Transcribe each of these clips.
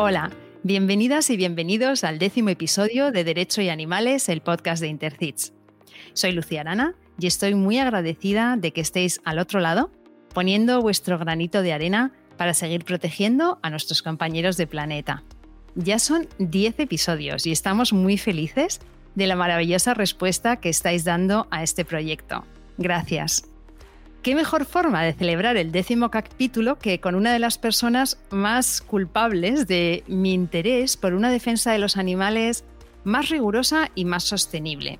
Hola, bienvenidas y bienvenidos al décimo episodio de Derecho y Animales, el podcast de Intercits. Soy Lucía Arana y estoy muy agradecida de que estéis al otro lado, poniendo vuestro granito de arena para seguir protegiendo a nuestros compañeros de planeta. Ya son 10 episodios y estamos muy felices de la maravillosa respuesta que estáis dando a este proyecto. Gracias. ¿Qué mejor forma de celebrar el décimo capítulo que con una de las personas más culpables de mi interés por una defensa de los animales más rigurosa y más sostenible?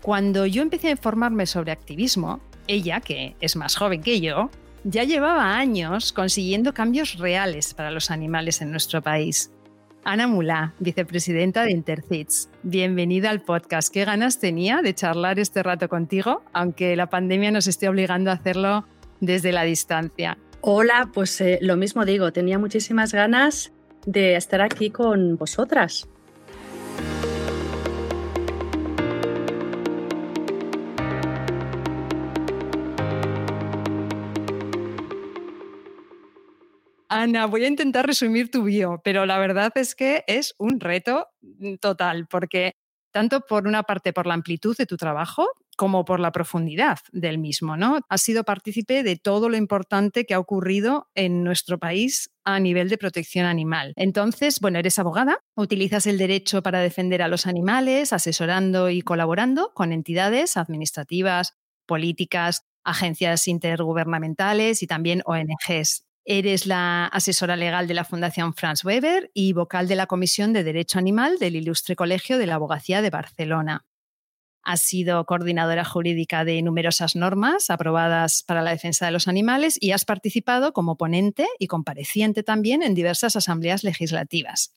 Cuando yo empecé a informarme sobre activismo, ella, que es más joven que yo, ya llevaba años consiguiendo cambios reales para los animales en nuestro país. Ana Mulá, vicepresidenta de Intercits. Bienvenida al podcast. Qué ganas tenía de charlar este rato contigo, aunque la pandemia nos esté obligando a hacerlo desde la distancia. Hola, pues eh, lo mismo digo, tenía muchísimas ganas de estar aquí con vosotras. Ana, voy a intentar resumir tu bio, pero la verdad es que es un reto mm, total, porque tanto por una parte por la amplitud de tu trabajo como por la profundidad del mismo, ¿no? Has sido partícipe de todo lo importante que ha ocurrido en nuestro país a nivel de protección animal. Entonces, bueno, eres abogada, utilizas el derecho para defender a los animales, asesorando y colaborando con entidades administrativas, políticas, agencias intergubernamentales y también ONGs. Eres la asesora legal de la Fundación Franz Weber y vocal de la Comisión de Derecho Animal del Ilustre Colegio de la Abogacía de Barcelona. Has sido coordinadora jurídica de numerosas normas aprobadas para la defensa de los animales y has participado como ponente y compareciente también en diversas asambleas legislativas.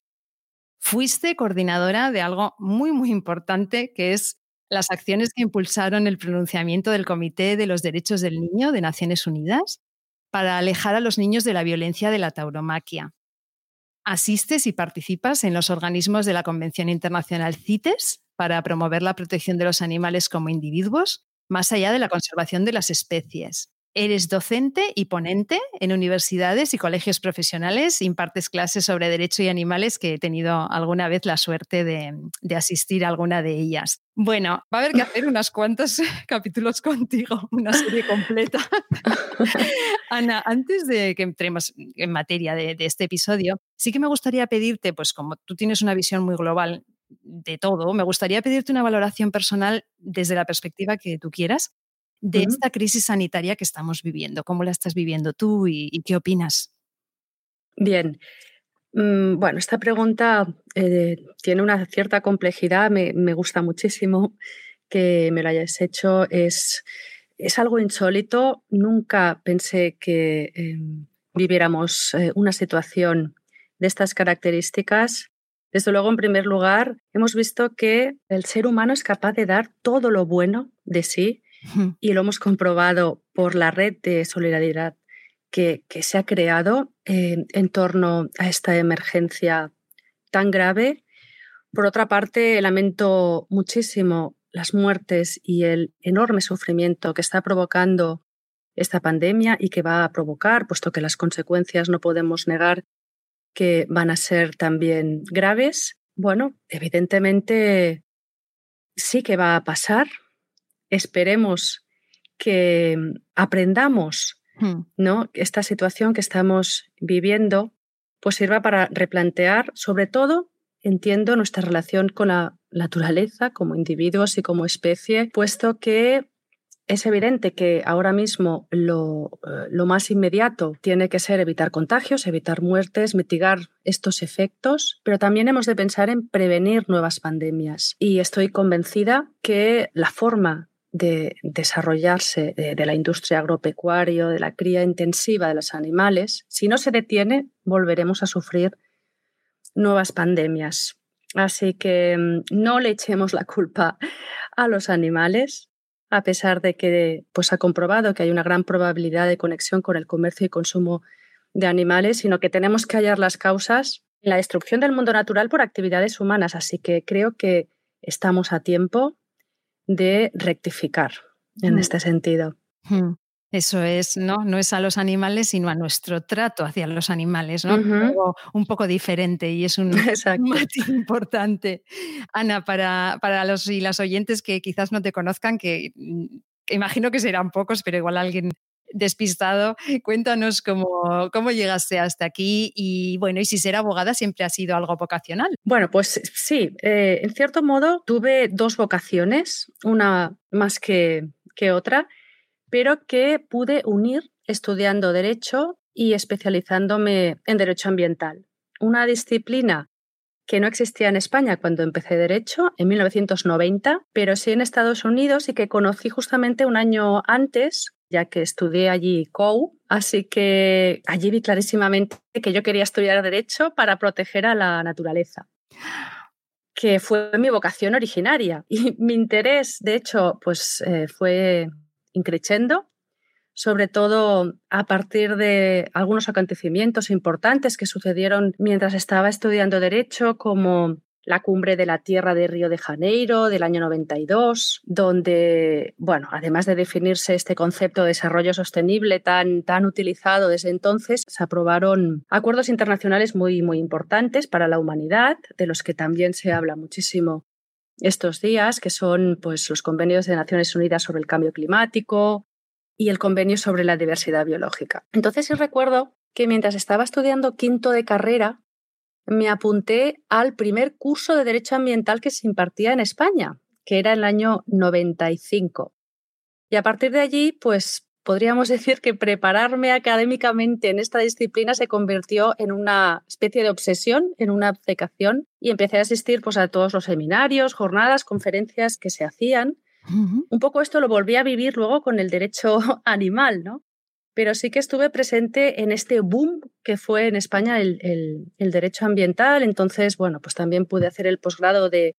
Fuiste coordinadora de algo muy, muy importante que es las acciones que impulsaron el pronunciamiento del Comité de los Derechos del Niño de Naciones Unidas para alejar a los niños de la violencia de la tauromaquia. Asistes y participas en los organismos de la Convención Internacional CITES para promover la protección de los animales como individuos, más allá de la conservación de las especies. Eres docente y ponente en universidades y colegios profesionales, impartes clases sobre derecho y animales que he tenido alguna vez la suerte de, asistir a alguna de ellas. Bueno, va a haber que hacer unos cuantos capítulos contigo, una serie completa. Ana, antes de que entremos en materia de, de este episodio, sí que me gustaría pedirte, pues como tú tienes una visión muy global de todo, me gustaría pedirte una valoración personal desde la perspectiva que tú quieras de esta crisis sanitaria que estamos viviendo. ¿Cómo la estás viviendo tú y, qué opinas? Bien. Mm, bueno, esta pregunta eh, tiene una cierta complejidad, me, gusta muchísimo que me lo hayas hecho. Es, es algo insólito. Nunca pensé que em, viviéramos eh, una situación de estas características. Desde luego, en primer lugar, hemos visto que el ser humano es capaz de dar todo lo bueno de sí y lo hemos comprobado por la red de solidaridad que, se ha creado en torno a esta emergencia tan grave. Por otra parte, lamento muchísimo las muertes y el enorme sufrimiento que está provocando esta pandemia y que va a provocar, puesto que las consecuencias no podemos negar que van a ser también graves. Bueno, evidentemente sí que va a pasar, esperemos que mm, aprendamos hmm. ¿no? esta situación que estamos viviendo, pues sirva para replantear, sobre todo, entiendo, nuestra relación con la naturaleza como individuos y como especie, puesto que es evidente que ahora mismo lo, eh, lo, más inmediato tiene que ser evitar contagios, evitar muertes, mitigar estos efectos, pero también hemos de pensar en prevenir nuevas pandemias. Y estoy convencida que la forma de desarrollarse de, la industria agropecuaria, de la cría intensiva de los animales, si no se detiene, volveremos a sufrir nuevas pandemias. Así que mm, no le echemos la culpa a los animales, a pesar de que pues, ha comprobado que hay una gran probabilidad de conexión con el comercio y consumo de animales, sino que tenemos que hallar las causas en la destrucción del mundo natural por actividades humanas. Así que creo que estamos a tiempo de rectificar en mm. este sentido. Mm. Eso es, ¿no? No es a los animales, sino a nuestro trato hacia los animales, ¿no? un, poco, diferente y es un matiz importante. Ana, para, para, los y las oyentes que quizás no te conozcan, que mm, imagino que serán pocos, pero igual alguien despistado, cuéntanos cómo, cómo llegaste hasta aquí y bueno, y si ser abogada siempre ha sido algo vocacional. Bueno, pues sí, eh, en cierto modo tuve dos vocaciones, una más que, que otra pero que pude unir estudiando Derecho y especializándome en Derecho Ambiental, una disciplina que no existía en España cuando empecé Derecho, en 1990, pero sí en Estados Unidos y que conocí justamente un año antes, ya que estudié allí COU, así que allí vi clarísimamente que yo quería estudiar Derecho para proteger a la naturaleza que fue mi vocación originaria. Y mi interés, de hecho, pues eh, fue increciendo, sobre todo a partir de algunos acontecimientos importantes que sucedieron mientras estaba estudiando Derecho, como la cumbre de la Tierra de Río de Janeiro del año 92, donde, bueno, además de definirse este concepto de desarrollo sostenible tan, tan utilizado desde entonces, se aprobaron acuerdos internacionales muy, muy importantes para la humanidad, de los que también se habla muchísimo estos días, que son pues, los convenios de Naciones Unidas sobre el cambio climático y el convenio sobre la diversidad biológica. Entonces sí recuerdo que mientras estaba estudiando quinto de carrera, me apunté al primer curso de Derecho Ambiental que se impartía en España, que era el año 95. Y a partir de allí, pues podríamos decir que prepararme académicamente en esta disciplina se convirtió en una especie de obsesión, en una obcecación, y empecé a asistir pues, a todos los seminarios, jornadas, conferencias que se hacían. Un poco esto lo volví a vivir luego con el derecho animal, ¿no? Pero sí que estuve presente en este boom que fue en España el, el derecho ambiental. Entonces, bueno, pues también pude hacer el posgrado de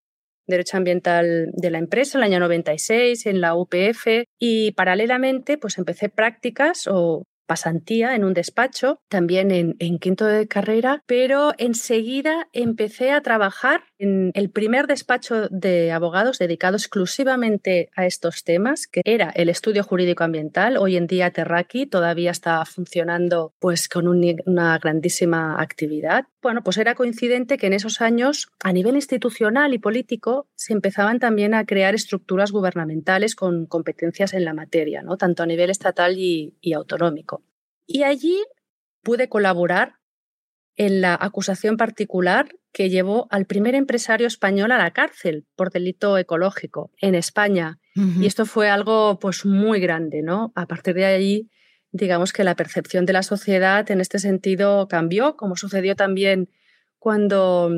Derecho Ambiental de la empresa en el año 96 en la UPF y paralelamente pues empecé prácticas o pasantía en un despacho, también en, quinto de carrera, pero enseguida empecé a trabajar en el primer despacho de abogados dedicado exclusivamente a estos temas, que era el estudio jurídico ambiental. Hoy en día Terraki todavía está funcionando pues con una grandísima actividad. Bueno, pues era coincidente que en esos años, a nivel institucional y político, se empezaban también a crear estructuras gubernamentales con competencias en la materia, ¿no? tanto a nivel estatal y autonómico. Y allí pude colaborar en la acusación particular que llevó al primer empresario español a la cárcel por delito ecológico en España. Y esto fue algo pues muy grande, ¿no? A partir de allí, digamos que la percepción de la sociedad en este sentido cambió, como sucedió también cuando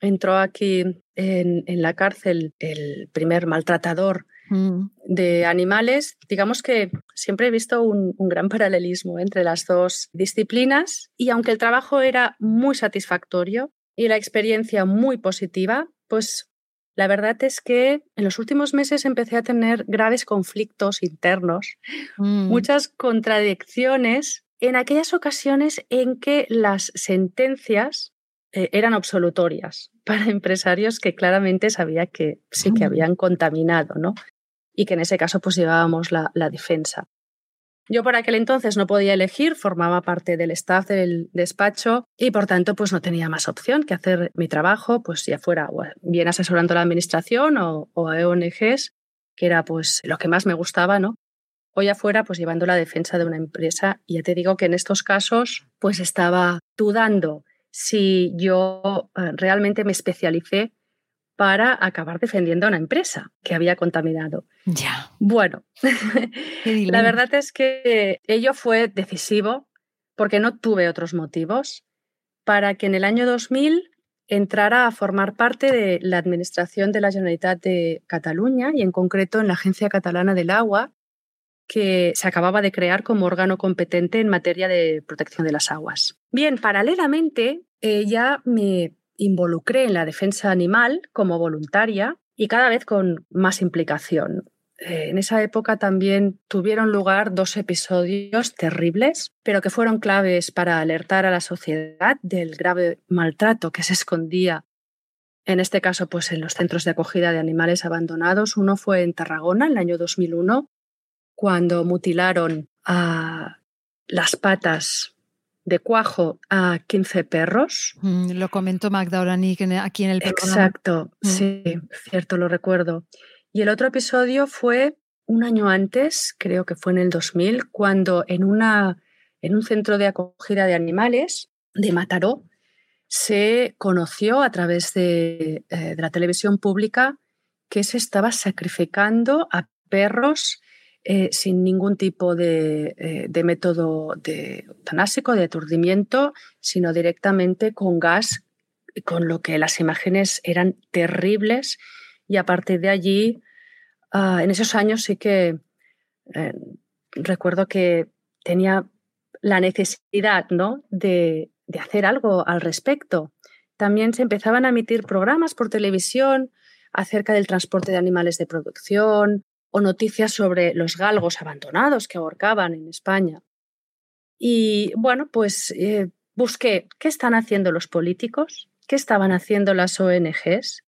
entró aquí en, en la cárcel el primer maltratador Mm. de animales, digamos que siempre he visto un, gran paralelismo entre las dos disciplinas y aunque el trabajo era muy satisfactorio y la experiencia muy positiva, pues la verdad es que en los últimos meses empecé a tener graves conflictos internos, mm. muchas contradicciones en aquellas ocasiones en que las sentencias eh, eran absolutorias para empresarios que claramente sabía que sí que mm. habían contaminado, ¿no? y que en ese caso pues llevábamos la, defensa. Yo por aquel entonces no podía elegir, formaba parte del staff del despacho y por tanto pues no tenía más opción que hacer mi trabajo, pues ya fuera bien asesorando a la administración o, a ONGs, que era pues lo que más me gustaba, ¿no? O ya fuera pues llevando la defensa de una empresa y ya te digo que en estos casos pues estaba dudando si yo eh, realmente me especialicé para acabar defendiendo a una empresa que había contaminado. Ya. Bueno, la verdad es que ello fue decisivo porque no tuve otros motivos para que en el año 2000 entrara a formar parte de la administración de la Generalitat de Cataluña y en concreto en la Agencia Catalana del Agua, que se acababa de crear como órgano competente en materia de protección de las aguas. Bien, paralelamente, ella me involucré en la defensa animal como voluntaria y cada vez con más implicación. Eh, en esa época también tuvieron lugar dos episodios terribles, pero que fueron claves para alertar a la sociedad del grave maltrato que se escondía, en este caso, pues en los centros de acogida de animales abandonados. Uno fue en Tarragona, en el año 2001, cuando mutilaron a las patas de cuajo a 15 perros. Mm, lo comentó Magda Oranik aquí en el programa. Exacto, mm. sí, cierto, lo recuerdo. Y el otro episodio fue un año antes, creo que fue en el 2000, cuando en, una, en un centro de acogida de animales de Mataró se conoció a través de, eh, de la televisión pública que se estaba sacrificando a perros eh, sin ningún tipo de, eh, método de eutanásico, de aturdimiento, sino directamente con gas, con lo que las imágenes eran terribles. Y a partir de allí, ah, en esos años sí que eh, recuerdo que tenía la necesidad ¿no? de, de hacer algo al respecto. También se empezaban a emitir programas por televisión acerca del transporte de animales de producción, o noticias sobre los galgos abandonados que ahorcaban en España. Y bueno, pues eh, busqué qué están haciendo los políticos, qué estaban haciendo las ONGs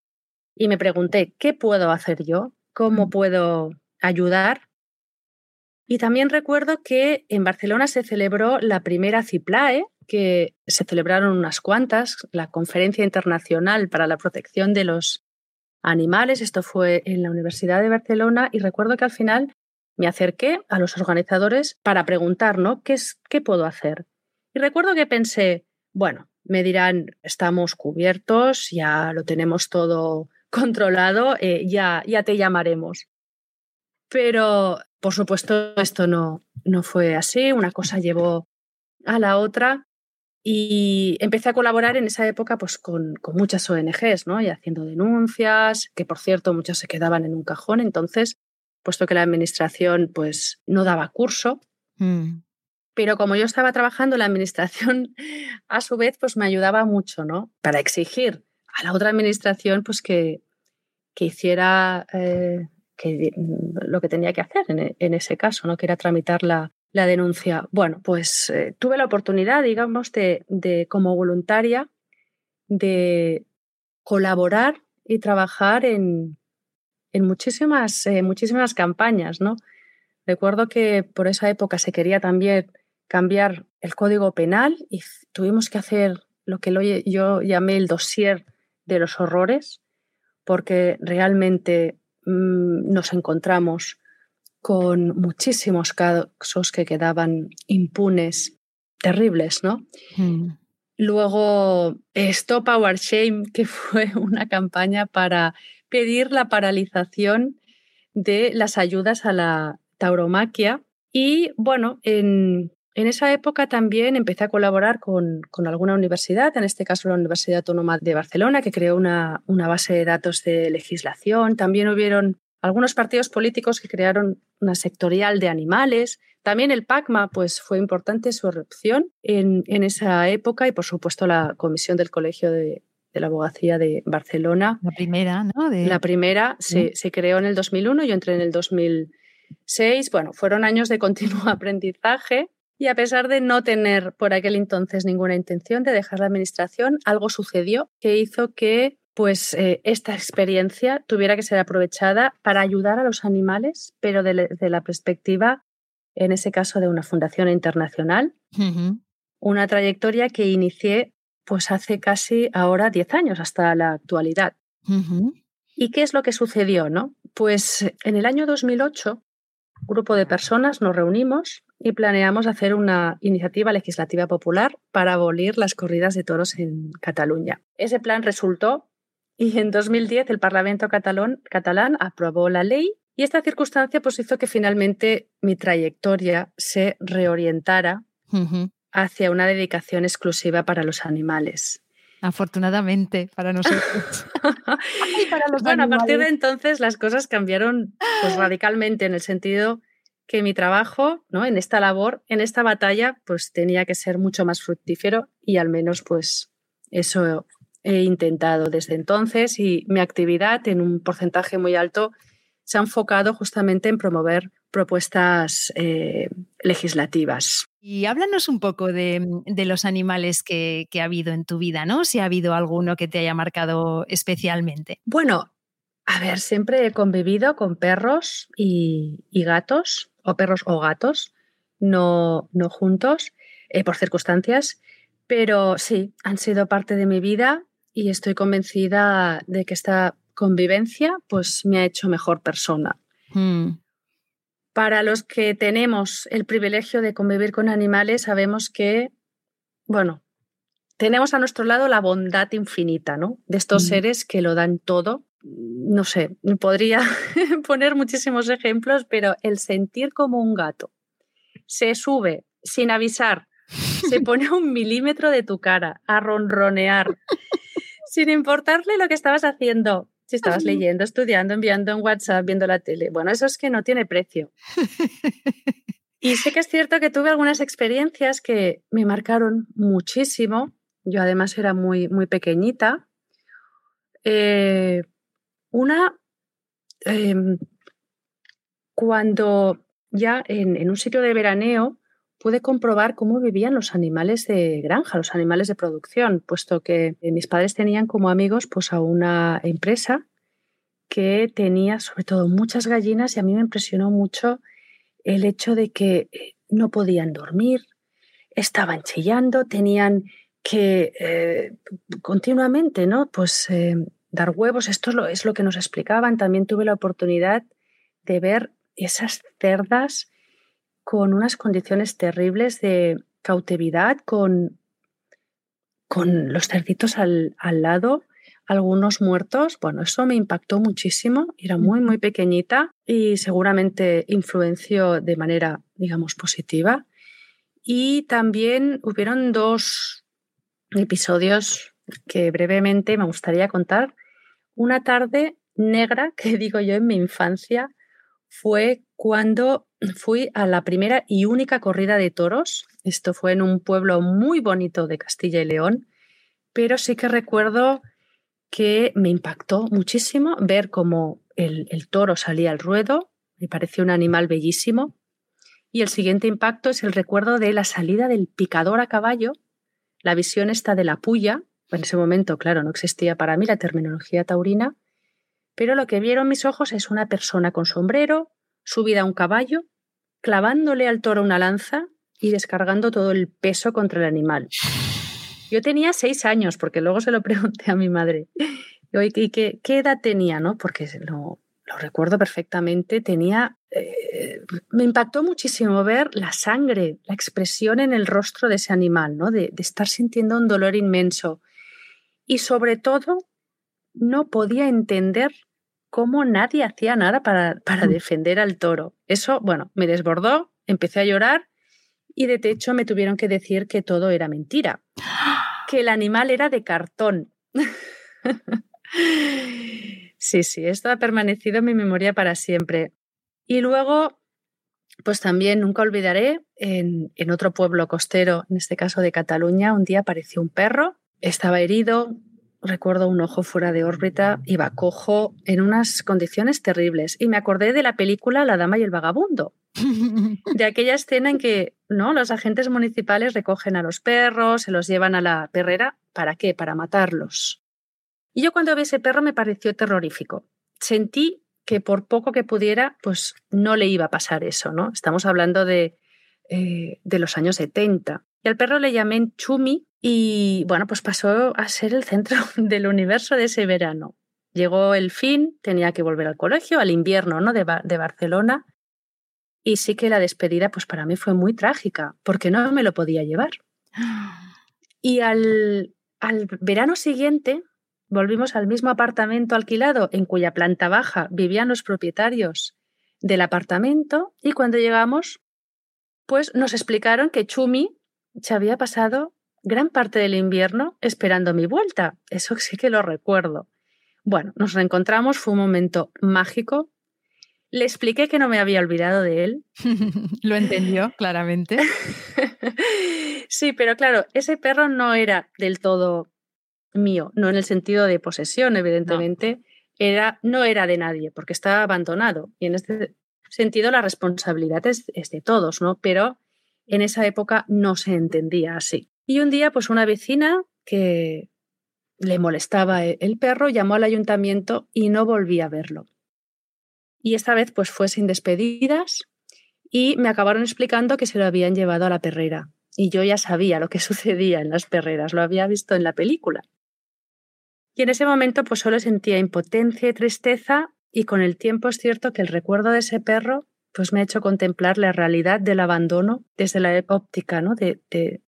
y me pregunté qué puedo hacer yo, cómo mm. puedo ayudar. Y también recuerdo que en Barcelona se celebró la primera CIPLAE, que se celebraron unas cuantas, la Conferencia Internacional para la Protección de los animales. Esto fue en la Universidad de Barcelona y recuerdo que al final me acerqué a los organizadores para preguntar, ¿no? ¿Qué, es, qué puedo hacer? Y recuerdo que pensé, bueno, me dirán, estamos cubiertos, ya lo tenemos todo controlado, eh, ya, ya te llamaremos. Pero, por supuesto, esto no, no fue así, una cosa llevó a la otra y empecé a colaborar en esa época pues, con, muchas ONGs, ¿no? Y haciendo denuncias, que por cierto muchas se quedaban en un cajón. Entonces, puesto que la administración pues, no daba curso, mm. pero como yo estaba trabajando, la administración a su vez pues, me ayudaba mucho, ¿no? Para exigir a la otra administración pues, que, que hiciera eh, que, lo que tenía que hacer en, en, ese caso, ¿no? que era tramitar la, la denuncia? Bueno, pues eh, tuve la oportunidad, digamos, de, de, como voluntaria, de colaborar y trabajar en, en muchísimas, eh, muchísimas campañas, ¿no? Recuerdo que por esa época se quería también cambiar el código penal y tuvimos que hacer lo que yo llamé el dossier de los horrores, porque realmente mm, nos encontramos con muchísimos casos que quedaban impunes, terribles, ¿no? Hmm. Luego, Stop Our Shame, que fue una campaña para pedir la paralización de las ayudas a la tauromaquia. Y bueno, en, esa época también empecé a colaborar con, alguna universidad, en este caso la Universidad Autónoma de Barcelona, que creó una, una base de datos de legislación. También hubieron algunos partidos políticos que crearon una sectorial de animales. También el PACMA pues, fue importante su erupción en, esa época y, por supuesto, la Comisión del Colegio de, la Abogacía de Barcelona. La primera, ¿no? La primera se, se, creó en el 2001, yo entré en el 2006. Bueno, fueron años de continuo aprendizaje y a pesar de no tener por aquel entonces ninguna intención de dejar la administración, algo sucedió que hizo que pues eh, esta experiencia tuviera que ser aprovechada para ayudar a los animales, pero desde la perspectiva, en ese caso, de una fundación internacional. Una trayectoria que inicié pues hace casi ahora 10 años, hasta la actualidad. ¿Y qué es lo que sucedió? No? Pues en el año 2008, un grupo de personas nos reunimos y planeamos hacer una iniciativa legislativa popular para abolir las corridas de toros en Cataluña. Ese plan resultó y en 2010 el Parlamento catalán, catalán aprobó la ley y esta circunstancia pues, hizo que finalmente mi trayectoria se reorientara hacia una dedicación exclusiva para los animales. Afortunadamente para nosotros. bueno, a partir de entonces las cosas cambiaron pues, radicalmente en el sentido que mi trabajo, ¿no? En esta labor, en esta batalla, pues tenía que ser mucho más fructífero y al menos pues eso he intentado desde entonces y mi actividad en un porcentaje muy alto se ha enfocado justamente en promover propuestas eh, legislativas. Y háblanos un poco de, los animales que, ha habido en tu vida, ¿no? Si ha habido alguno que te haya marcado especialmente. Bueno, a ver, siempre he convivido con perros y, gatos, o perros o gatos. no, no juntos, eh, por circunstancias, pero sí, han sido parte de mi vida y estoy convencida de que esta convivencia pues me ha hecho mejor persona. Hmm. Para los que tenemos el privilegio de convivir con animales, sabemos que, bueno, tenemos a nuestro lado la bondad infinita, ¿no? De estos hmm. seres que lo dan todo. No sé, podría poner muchísimos ejemplos, pero el sentir como un gato se sube sin avisar, se pone un milímetro de tu cara a ronronear, sin importarle lo que estabas haciendo, si estabas leyendo, estudiando, enviando en WhatsApp, viendo la tele. Bueno, eso es que no tiene precio. Y sé que es cierto que tuve algunas experiencias que me marcaron muchísimo. Yo además era muy, muy pequeñita. Eh, una, em, cuando ya en, en, un sitio de veraneo pude comprobar cómo vivían los animales de granja, los animales de producción, puesto que eh, mis padres tenían como amigos pues, a una empresa que tenía sobre todo muchas gallinas y a mí me impresionó mucho el hecho de que eh, no podían dormir, estaban chillando, tenían que eh, continuamente ¿no? pues, dar huevos. Esto es lo, es lo que nos explicaban. También tuve la oportunidad de ver esas cerdas con unas condiciones terribles de cautividad, con, con los cerditos al, lado, algunos muertos. Bueno, eso me impactó muchísimo. Era muy, muy pequeñita y seguramente influenció de manera, digamos, positiva. Y también hubieron dos episodios que brevemente me gustaría contar. Una tarde negra, que digo yo en mi infancia, fue cuando fui a la primera y única corrida de toros. Esto fue en un pueblo muy bonito de Castilla y León, pero sí que recuerdo que me impactó muchísimo ver cómo el, toro salía al ruedo, me pareció un animal bellísimo. Y el siguiente impacto es el recuerdo de la salida del picador a caballo, la visión esta de la puya. En ese momento, claro, no existía para mí la terminología taurina, pero lo que vieron mis ojos es una persona con sombrero, subida a un caballo, clavándole al toro una lanza y descargando todo el peso contra el animal. Yo tenía seis años, porque luego se lo pregunté a mi madre. ¿Y qué, qué edad tenía? ¿no? Porque lo, lo recuerdo perfectamente. Tenía. Eh, me impactó muchísimo ver la sangre, la expresión en el rostro de ese animal, ¿no? de, de estar sintiendo un dolor inmenso. Y sobre todo, no podía entender cómo nadie hacía nada para, para mm. defender al toro. Eso, bueno, me desbordó, empecé a llorar y de hecho me tuvieron que decir que todo era mentira, que el animal era de cartón. sí, sí, esto ha permanecido en mi memoria para siempre. Y luego, pues también nunca olvidaré, en, en otro pueblo costero, en este caso de Cataluña, un día apareció un perro, estaba herido, recuerdo un ojo fuera de órbita, iba cojo, en unas condiciones terribles. Y me acordé de la película La Dama y el Vagabundo, de aquella escena en que ¿no? los agentes municipales recogen a los perros, se los llevan a la perrera. ¿Para qué? Para matarlos. Y yo cuando vi ese perro me pareció terrorífico. Sentí que por poco que pudiera, pues no le iba a pasar eso, ¿no? Estamos hablando de, eh, de los años 70. Y al perro le llamé Chumi y bueno, pues pasó a ser el centro del universo de ese verano. Llegó el fin, tenía que volver al colegio, al invierno ¿no? de, de Barcelona. Y sí que la despedida, pues para mí fue muy trágica, porque no me lo podía llevar. Y al, al verano siguiente volvimos al mismo apartamento alquilado en cuya planta baja vivían los propietarios del apartamento y cuando llegamos, pues nos explicaron que Chumi se había pasado gran parte del invierno esperando mi vuelta. Eso sí que lo recuerdo. Bueno, nos reencontramos, fue un momento mágico. Le expliqué que no me había olvidado de él. lo entendió claramente. sí, pero claro, ese perro no era del todo mío, no en el sentido de posesión, evidentemente. No. Era, no era de nadie, porque estaba abandonado. Y en este sentido la responsabilidad es, es de todos, ¿no? Pero en esa época no se entendía así. Y un día, pues una vecina que le molestaba e-, el perro llamó al ayuntamiento y no volví a verlo. Y esta vez, pues fue sin despedidas y me acabaron explicando que se lo habían llevado a la perrera. Y yo ya sabía lo que sucedía en las perreras, lo había visto en la película. Y en ese momento pues solo sentía impotencia y tristeza y con el tiempo es cierto que el recuerdo de ese perro pues me ha hecho contemplar la realidad del abandono desde la óptica ¿no? de,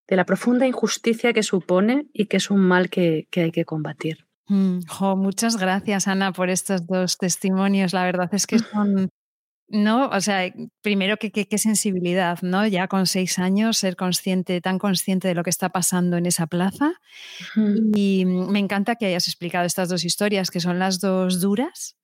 la profunda injusticia que supone y que es un mal que, hay que combatir. Mm, muchas gracias, Ana, por estos dos testimonios. La verdad es que son no, o sea, primero qué que, sensibilidad, ¿no? Ya con seis años, ser consciente, tan consciente de lo que está pasando en esa plaza. Y me encanta que hayas explicado estas dos historias, que son las dos duras,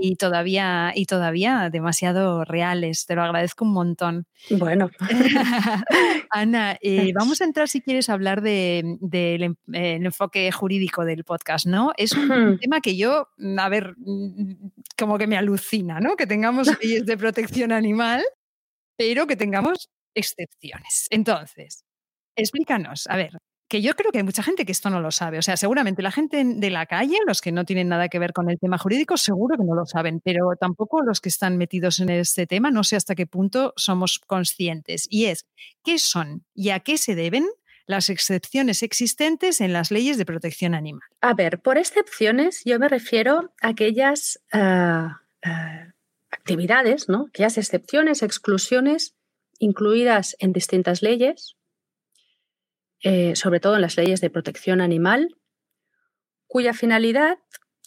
y todavía, y todavía demasiado reales. Te lo agradezco un montón. Bueno. Ana, eh, vamos a entrar si quieres hablar del de, enfoque jurídico del podcast, ¿no? Es un tema que yo, a ver, mm, como que me alucina, ¿no? Que tengamos leyes de protección animal, pero que tengamos excepciones. Entonces, explícanos, a ver, que yo creo que hay mucha gente que esto no lo sabe. O sea, seguramente la gente de la calle, los que no tienen nada que ver con el tema jurídico, seguro que no lo saben, pero tampoco los que están metidos en este tema, no sé hasta qué punto somos conscientes. Y es, ¿qué son y a qué se deben las excepciones existentes en las leyes de protección animal? A ver, por excepciones yo me refiero a aquellas ah, ah, actividades, ¿no? aquellas excepciones, exclusiones incluidas en distintas leyes eh, sobre todo en las leyes de protección animal, cuya finalidad,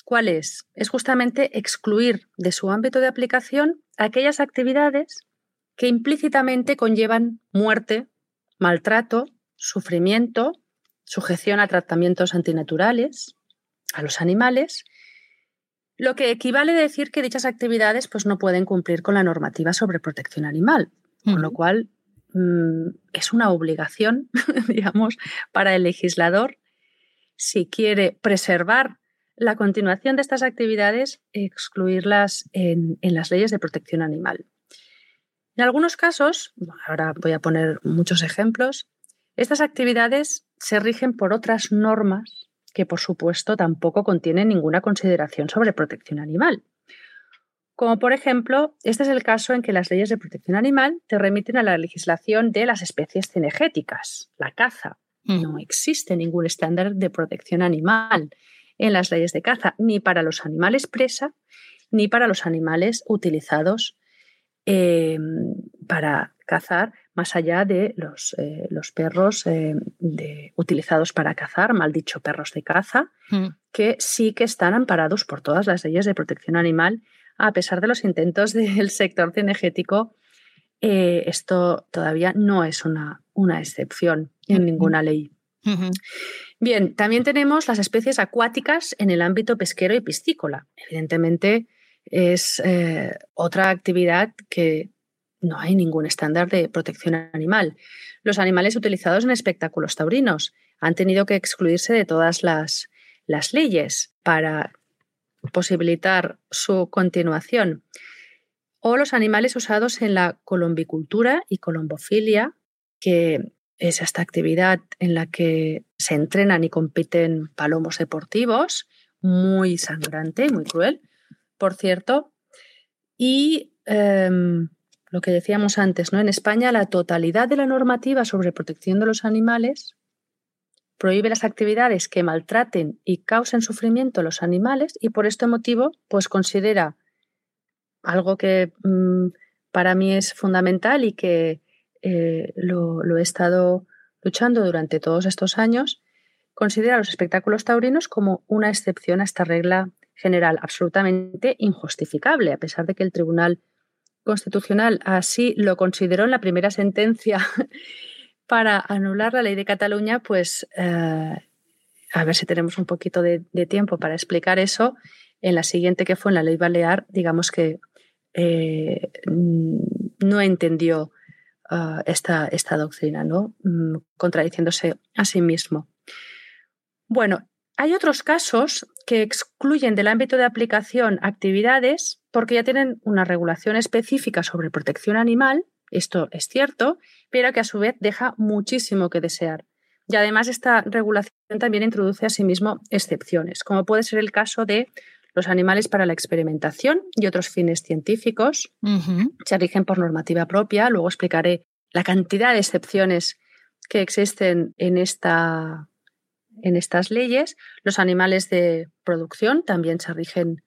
¿cuál es? Es justamente excluir de su ámbito de aplicación aquellas actividades que implícitamente conllevan muerte, maltrato, sufrimiento, sujeción a tratamientos antinaturales a los animales, lo que equivale a decir que dichas actividades pues, no pueden cumplir con la normativa sobre protección animal, con lo cual es una obligación, digamos, para el legislador, si quiere preservar la continuación de estas actividades, excluirlas en, las leyes de protección animal. En algunos casos, ahora voy a poner muchos ejemplos, estas actividades se rigen por otras normas que, por supuesto, tampoco contienen ninguna consideración sobre protección animal. Como por ejemplo, este es el caso en que las leyes de protección animal te remiten a la legislación de las especies cinegéticas, la caza. Mm. No existe ningún estándar de protección animal en las leyes de caza, ni para los animales presa, ni para los animales utilizados em, para cazar, más allá de los, eh, los perros em, utilizados para cazar, mal dicho perros de caza, mm. que sí que están amparados por todas las leyes de protección animal a pesar de los intentos del sector cinegético, eh, esto todavía no es una, una excepción en ninguna ley. Bien, también tenemos las especies acuáticas en el ámbito pesquero y piscícola. Evidentemente es eh, otra actividad que no hay ningún estándar de protección animal. Los animales utilizados en espectáculos taurinos han tenido que excluirse de todas las, las leyes para posibilitar su continuación. O los animales usados en la colombicultura y colombofilia, que es esta actividad en la que se entrenan y compiten palomos deportivos, muy sangrante, muy cruel, por cierto. Y em, lo que decíamos antes, ¿no? En España la totalidad de la normativa sobre protección de los animales prohíbe las actividades que maltraten y causen sufrimiento a los animales y por este motivo pues considera algo que mm, para mí es fundamental y que eh, lo, he estado luchando durante todos estos años, considera los espectáculos taurinos como una excepción a esta regla general absolutamente injustificable, a pesar de que el Tribunal Constitucional así lo consideró en la primera sentencia para anular la ley de Cataluña, pues eh, a ver si tenemos un poquito de, tiempo para explicar eso. En la siguiente, que fue en la ley balear, digamos que eh, no entendió eh, esta, esta, doctrina, ¿no? Mm, contradiciéndose a sí mismo. Bueno, hay otros casos que excluyen del ámbito de aplicación actividades porque ya tienen una regulación específica sobre protección animal esto es cierto, pero que a su vez deja muchísimo que desear. Y además esta regulación también introduce asimismo excepciones, como puede ser el caso de Los animales para la experimentación y otros fines científicos se rigen por normativa propia. Luego explicaré la cantidad de excepciones que existen en, esta, en estas leyes. Los animales de producción también se rigen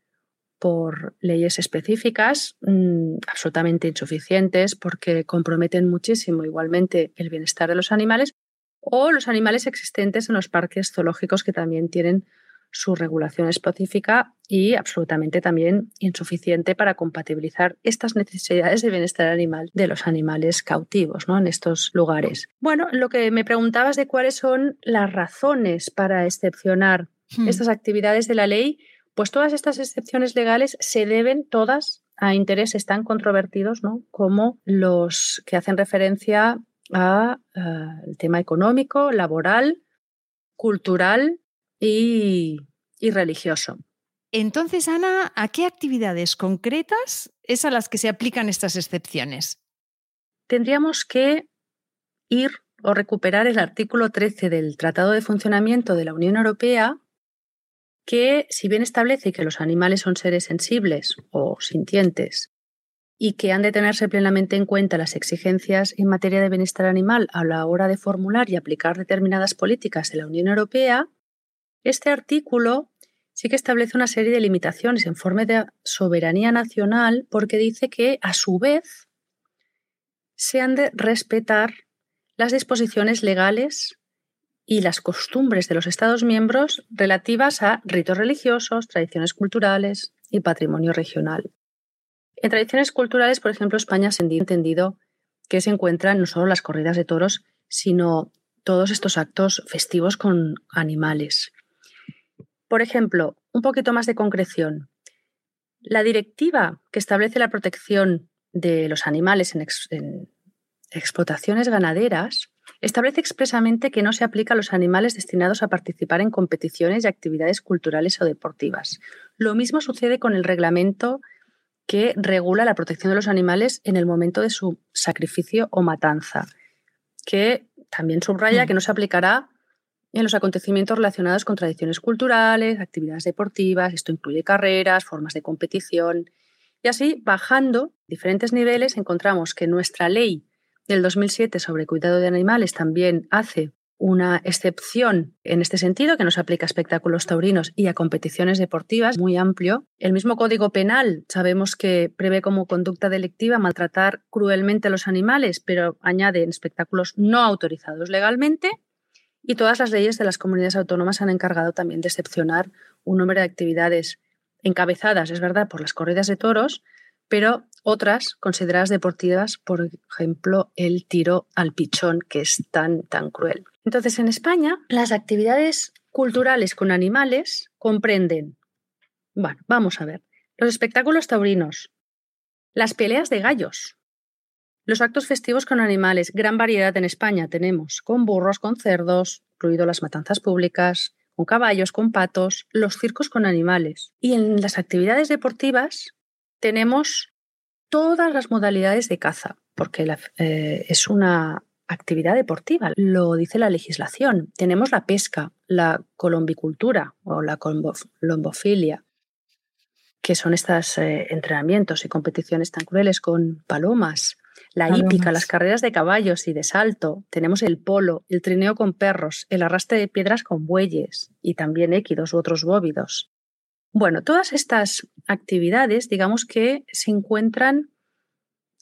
por leyes específicas mm, absolutamente insuficientes porque comprometen muchísimo igualmente el bienestar de los animales o los animales existentes en los parques zoológicos que también tienen su regulación específica y absolutamente también insuficiente para compatibilizar estas necesidades de bienestar animal de los animales cautivos ¿no? en estos lugares. Bueno, lo que me preguntabas de cuáles son las razones para excepcionar hmm. estas actividades de la ley, pues todas estas excepciones legales se deben todas a intereses tan controvertidos ¿no? como los que hacen referencia al eh, tema económico, laboral, cultural y, y religioso. Entonces, Ana, ¿a qué actividades concretas es a las que se aplican estas excepciones? Tendríamos que ir o recuperar el artículo 13 del Tratado de Funcionamiento de la Unión Europea, que si bien establece que los animales son seres sensibles o sintientes y que han de tenerse plenamente en cuenta las exigencias en materia de bienestar animal a la hora de formular y aplicar determinadas políticas de la Unión Europea, este artículo sí que establece una serie de limitaciones en forma de soberanía nacional porque dice que, a su vez, se han de respetar las disposiciones legales y las costumbres de los Estados miembros relativas a ritos religiosos, tradiciones culturales y patrimonio regional. En tradiciones culturales, por ejemplo, España se ha entendido que se encuentran no solo las corridas de toros, sino todos estos actos festivos con animales. Por ejemplo, un poquito más de concreción. La directiva que establece la protección de los animales en, explotaciones ganaderas establece expresamente que no se aplica a los animales destinados a participar en competiciones y actividades culturales o deportivas. Lo mismo sucede con el reglamento que regula la protección de los animales en el momento de su sacrificio o matanza, que también subraya mm. que no se aplicará en los acontecimientos relacionados con tradiciones culturales, actividades deportivas, esto incluye carreras, formas de competición. Y así, bajando diferentes niveles, encontramos que nuestra ley del 2007 sobre cuidado de animales también hace una excepción en este sentido, que no se aplica a espectáculos taurinos y a competiciones deportivas, muy amplio. El mismo Código Penal sabemos que prevé como conducta delictiva maltratar cruelmente a los animales, pero añade en espectáculos no autorizados legalmente. Y todas las leyes de las comunidades autónomas han encargado también de excepcionar un número de actividades encabezadas, es verdad, por las corridas de toros, pero otras consideradas deportivas, por ejemplo, el tiro al pichón, que es tan, tan cruel. Entonces, en España, las actividades culturales con animales comprenden, bueno, vamos a ver, los espectáculos taurinos, las peleas de gallos, los actos festivos con animales, gran variedad en España tenemos, con burros, con cerdos, incluido las matanzas públicas, con caballos, con patos, los circos con animales. Y en las actividades deportivas tenemos todas las modalidades de caza, porque eh, es una actividad deportiva, lo dice la legislación. Tenemos la pesca, la colombicultura o la colombofilia, que son estos eh, entrenamientos y competiciones tan crueles con palomas, la hípica, las carreras de caballos y de salto, tenemos el polo, el trineo con perros, el arrastre de piedras con bueyes y también équidos u otros bóvidos. Bueno, todas estas actividades, digamos que se encuentran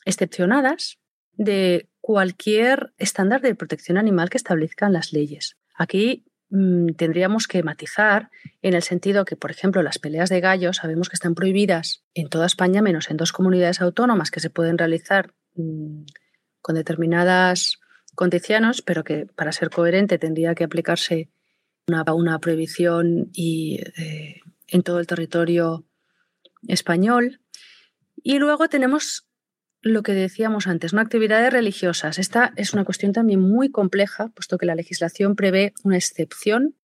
excepcionadas de cualquier estándar de protección animal que establezcan las leyes. Aquí mm, tendríamos que matizar en el sentido que, por ejemplo, las peleas de gallos sabemos que están prohibidas en toda España, menos en dos comunidades autónomas que se pueden realizar Mm, con determinadas condiciones, pero que para ser coherente tendría que aplicarse una, prohibición y, eh, en todo el territorio español. Y luego tenemos lo que decíamos antes, ¿no? actividades religiosas. Esta es una cuestión también muy compleja, puesto que la legislación prevé una excepción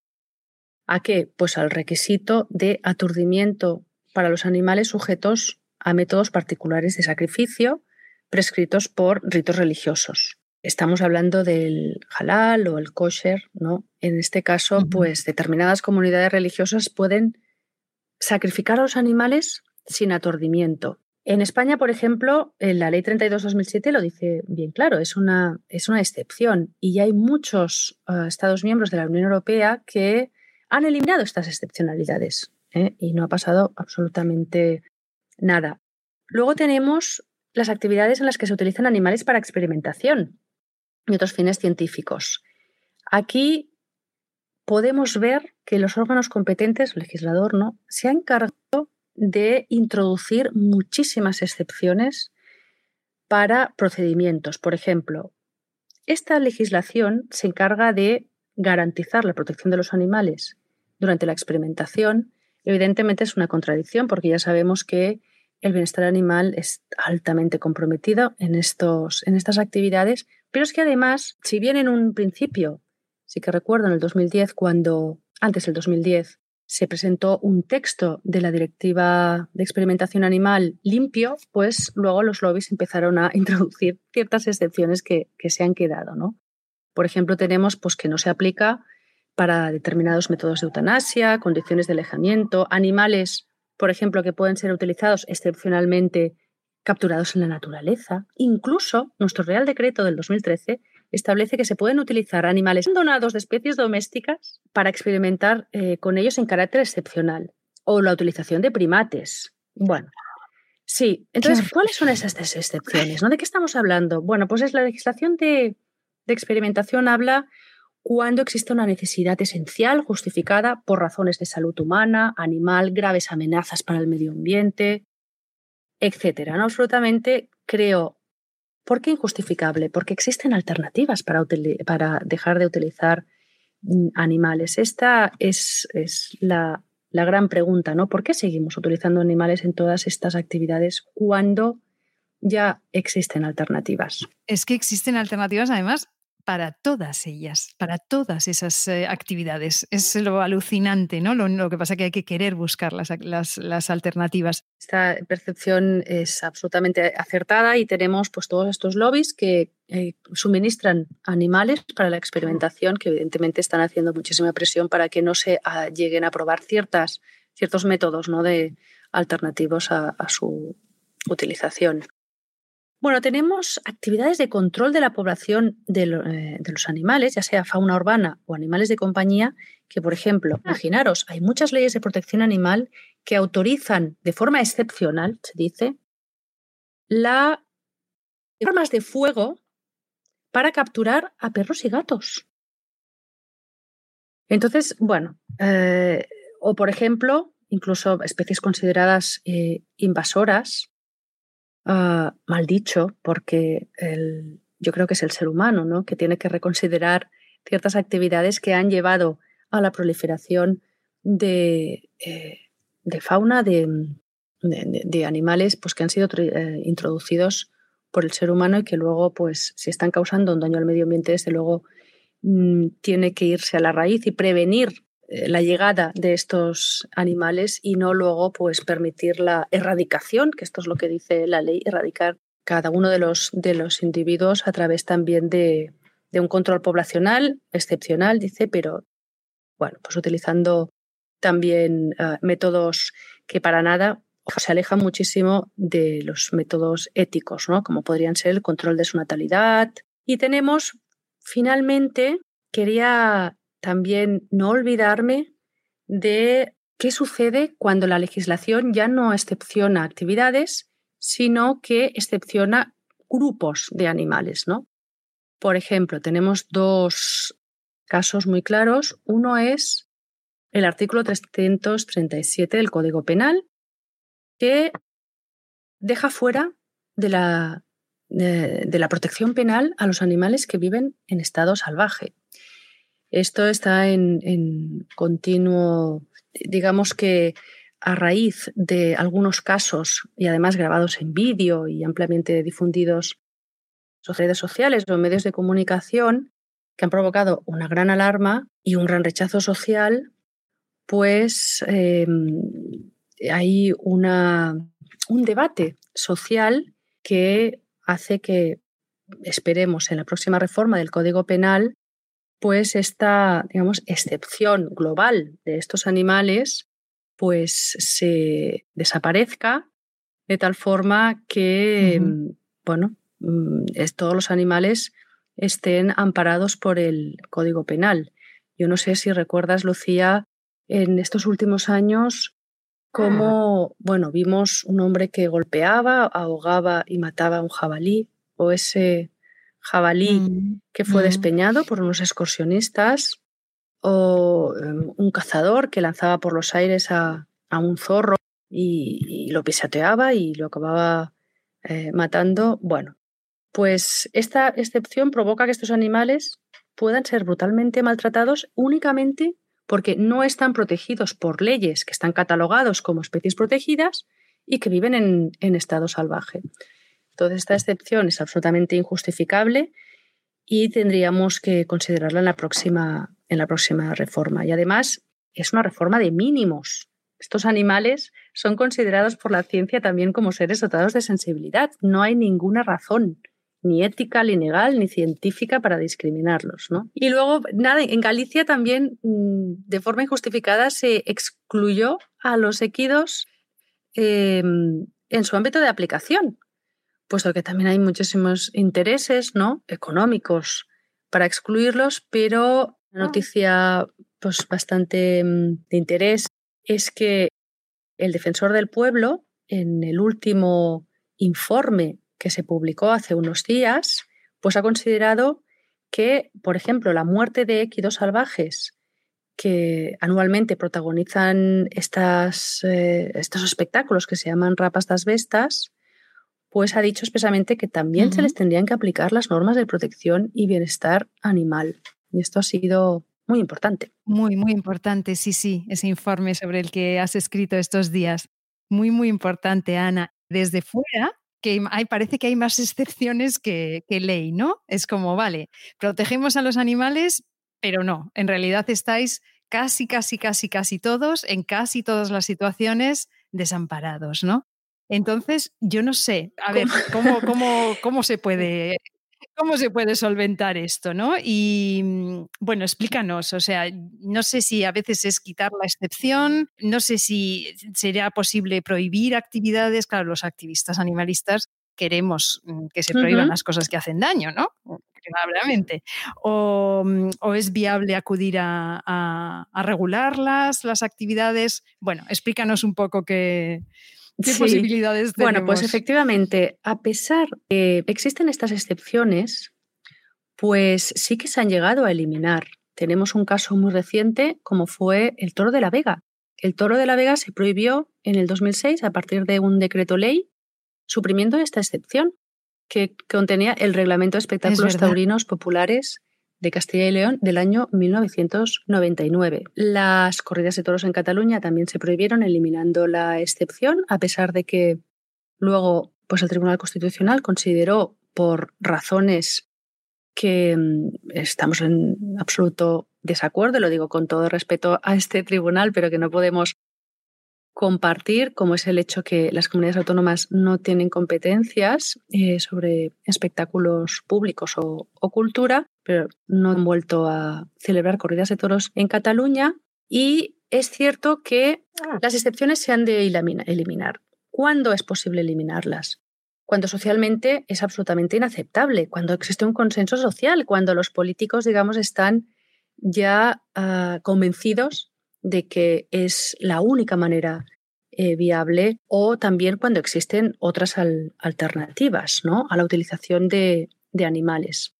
a qué? Pues al requisito de aturdimiento para los animales sujetos a métodos particulares de sacrificio prescritos por ritos religiosos. Estamos hablando del halal o el kosher, ¿no? En este caso, pues determinadas comunidades religiosas pueden sacrificar a los animales sin aturdimiento. En España, por ejemplo, la ley 32-2007 lo dice bien claro, es una, es una excepción y ya hay muchos eh, Estados miembros de la Unión Europea que han eliminado estas excepcionalidades ¿eh? y no ha pasado absolutamente nada. Luego tenemos las actividades en las que se utilizan animales para experimentación y otros fines científicos. Aquí podemos ver que los órganos competentes, el legislador, ¿no? se han encargado de introducir muchísimas excepciones para procedimientos. Por ejemplo, esta legislación se encarga de garantizar la protección de los animales durante la experimentación. Evidentemente es una contradicción porque ya sabemos que el bienestar animal es altamente comprometido en, estos, en estas actividades, pero es que además, si bien en un principio, sí que recuerdo en el 2010, cuando, antes del 2010, se presentó un texto de la directiva de experimentación animal limpio, pues luego los lobbies empezaron a introducir ciertas excepciones que, se han quedado. ¿no? Por ejemplo, tenemos pues, que no se aplica para determinados métodos de eutanasia, condiciones de alejamiento, animales por ejemplo, que pueden ser utilizados excepcionalmente capturados en la naturaleza. Incluso nuestro Real Decreto del 2013 establece que se pueden utilizar animales donados de especies domésticas para experimentar eh, con ellos en carácter excepcional. O la utilización de primates. Bueno, sí. Entonces, ¿cuáles son esas excepciones? ¿no? ¿De qué estamos hablando? Bueno, pues es la legislación de, de experimentación habla cuando existe una necesidad esencial justificada por razones de salud humana, animal, graves amenazas para el medio ambiente, etcétera. ¿no? Absolutamente creo. ¿Por qué injustificable? Porque existen alternativas para, dejar de utilizar mm, animales. Esta es, la, gran pregunta, ¿no? ¿Por qué seguimos utilizando animales en todas estas actividades cuando ya existen alternativas? Es que existen alternativas, además, para todas ellas, para todas esas eh, actividades. Es lo alucinante, ¿no? Lo, que pasa es que hay que querer buscar las, las, alternativas. Esta percepción es absolutamente acertada y tenemos pues, todos estos lobbies que eh, suministran animales para la experimentación, que evidentemente están haciendo muchísima presión para que no se ah, lleguen a probar ciertas, ciertos métodos ¿no? de alternativos a su utilización. Bueno, tenemos actividades de control de la población eh, de, los animales, ya sea fauna urbana o animales de compañía, que, por ejemplo, ah. imaginaros, hay muchas leyes de protección animal que autorizan de forma excepcional, se dice, la armas de fuego para capturar a perros y gatos. Entonces, bueno, eh, o por ejemplo, incluso especies consideradas eh, invasoras, Ah, mal dicho, porque yo creo que es el ser humano ¿no? que tiene que reconsiderar ciertas actividades que han llevado a la proliferación de, eh, fauna, de, animales pues, que han sido eh, introducidos por el ser humano y que luego, pues, si están causando un daño al medio ambiente, desde luego mm, tiene que irse a la raíz y prevenir la llegada de estos animales y no luego pues permitir la erradicación, que esto es lo que dice la ley, erradicar cada uno de los, de los individuos a través también de, un control poblacional excepcional, dice, pero bueno, pues utilizando también eh, métodos que para nada se alejan muchísimo de los métodos éticos, ¿no? como podrían ser el control de su natalidad. Y tenemos, finalmente, quería también no olvidarme de qué sucede cuando la legislación ya no excepciona actividades, sino que excepciona grupos de animales, ¿no? Por ejemplo, tenemos dos casos muy claros. Uno es el artículo 337 del Código Penal, que deja fuera de la, de la protección penal a los animales que viven en estado salvaje. Esto está en, continuo, digamos que a raíz de algunos casos y además grabados en vídeo y ampliamente difundidos en redes sociales o medios de comunicación que han provocado una gran alarma y un gran rechazo social, pues em, hay una, un debate social que hace que esperemos en la próxima reforma del Código Penal pues esta, digamos, excepción global de estos animales pues se desaparezca de tal forma que, mm, bueno, mm, todos los animales estén amparados por el Código Penal. Yo no sé si recuerdas, Lucía, en estos últimos años cómo, bueno, vimos un hombre que golpeaba, ahogaba y mataba a un jabalí, o ese jabalí mm, que fue despeñado por unos excursionistas, o em, un cazador que lanzaba por los aires a, un zorro y, lo pisoteaba y lo acababa eh, matando. Bueno, pues esta excepción provoca que estos animales puedan ser brutalmente maltratados únicamente porque no están protegidos por leyes que están catalogados como especies protegidas y que viven en, en estado salvaje. Entonces, esta excepción es absolutamente injustificable y tendríamos que considerarla en la próxima, en la próxima reforma. Y además es una reforma de mínimos. Estos animales son considerados por la ciencia también como seres dotados de sensibilidad. No hay ninguna razón ni ética, ni legal, ni científica para discriminarlos. ¿no? Y luego, nada, en Galicia también mm, de forma injustificada se excluyó a los equidos em, en su ámbito de aplicación, puesto que también hay muchísimos intereses ¿no? económicos para excluirlos, pero la ah. noticia pues, bastante mm, de interés es que el defensor del pueblo, en el último informe que se publicó hace unos días, pues ha considerado que, por ejemplo, la muerte de equidos salvajes que anualmente protagonizan estas, eh, estos espectáculos que se llaman rapas das bestas, pues ha dicho expresamente que también se les tendrían que aplicar las normas de protección y bienestar animal. Y esto ha sido muy importante. Muy, muy importante, sí, sí, ese informe sobre el que has escrito estos días. Muy, muy importante, Ana. Desde fuera, que hay, parece que hay más excepciones que, que ley, ¿no? Es como, vale, protegemos a los animales, pero no, en realidad estáis casi, casi, casi, casi todos, en casi todas las situaciones, desamparados, ¿no? Entonces, yo no sé, a ver, ¿cómo, cómo, cómo se puede ¿Cómo se puede solventar esto? ¿no? Y mm, bueno, explícanos, o sea, no sé si a veces es quitar la excepción, no sé si sería posible prohibir actividades, claro, los activistas animalistas queremos mm, que se prohíban las cosas que hacen daño, ¿no? Probablemente. O, mm, o, es viable acudir a, a, regularlas, las actividades. Bueno, explícanos un poco qué, ¿Qué posibilidades tenemos? Bueno, pues efectivamente, a pesar de que existen estas excepciones, pues sí que se han llegado a eliminar. Tenemos un caso muy reciente como fue el toro de la Vega. El toro de la Vega se prohibió en el 2006 a partir de un decreto ley suprimiendo esta excepción que contenía el reglamento de espectáculos taurinos populares de Castilla y León del año 1999. Las corridas de toros en Cataluña también se prohibieron, eliminando la excepción, a pesar de que luego pues, el Tribunal Constitucional consideró por razones que mm, estamos en absoluto desacuerdo, lo digo con todo respeto a este tribunal, pero que no podemos compartir, como es el hecho que las comunidades autónomas no tienen competencias eh, sobre espectáculos públicos o, cultura, pero no han vuelto a celebrar corridas de toros en Cataluña. Y es cierto que ah. las excepciones se han de eliminar. ¿Cuándo es posible eliminarlas? Cuando socialmente es absolutamente inaceptable, cuando existe un consenso social, cuando los políticos, digamos, están ya ah, convencidos de que es la única manera eh, viable o también cuando existen otras alternativas ¿no? a la utilización de, de animales.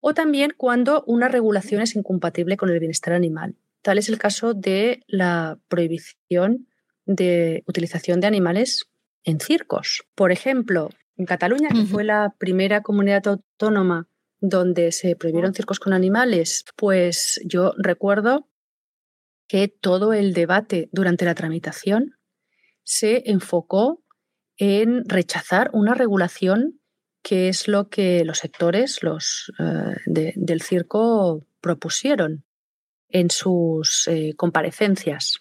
O también cuando una regulación es incompatible con el bienestar animal. Tal es el caso de la prohibición de utilización de animales en circos. Por ejemplo, en Cataluña, que fue la primera comunidad autónoma donde se prohibieron circos con animales, pues yo recuerdo que todo el debate durante la tramitación se enfocó en rechazar una regulación que es lo que los sectores los, eh, del circo propusieron en sus eh, comparecencias,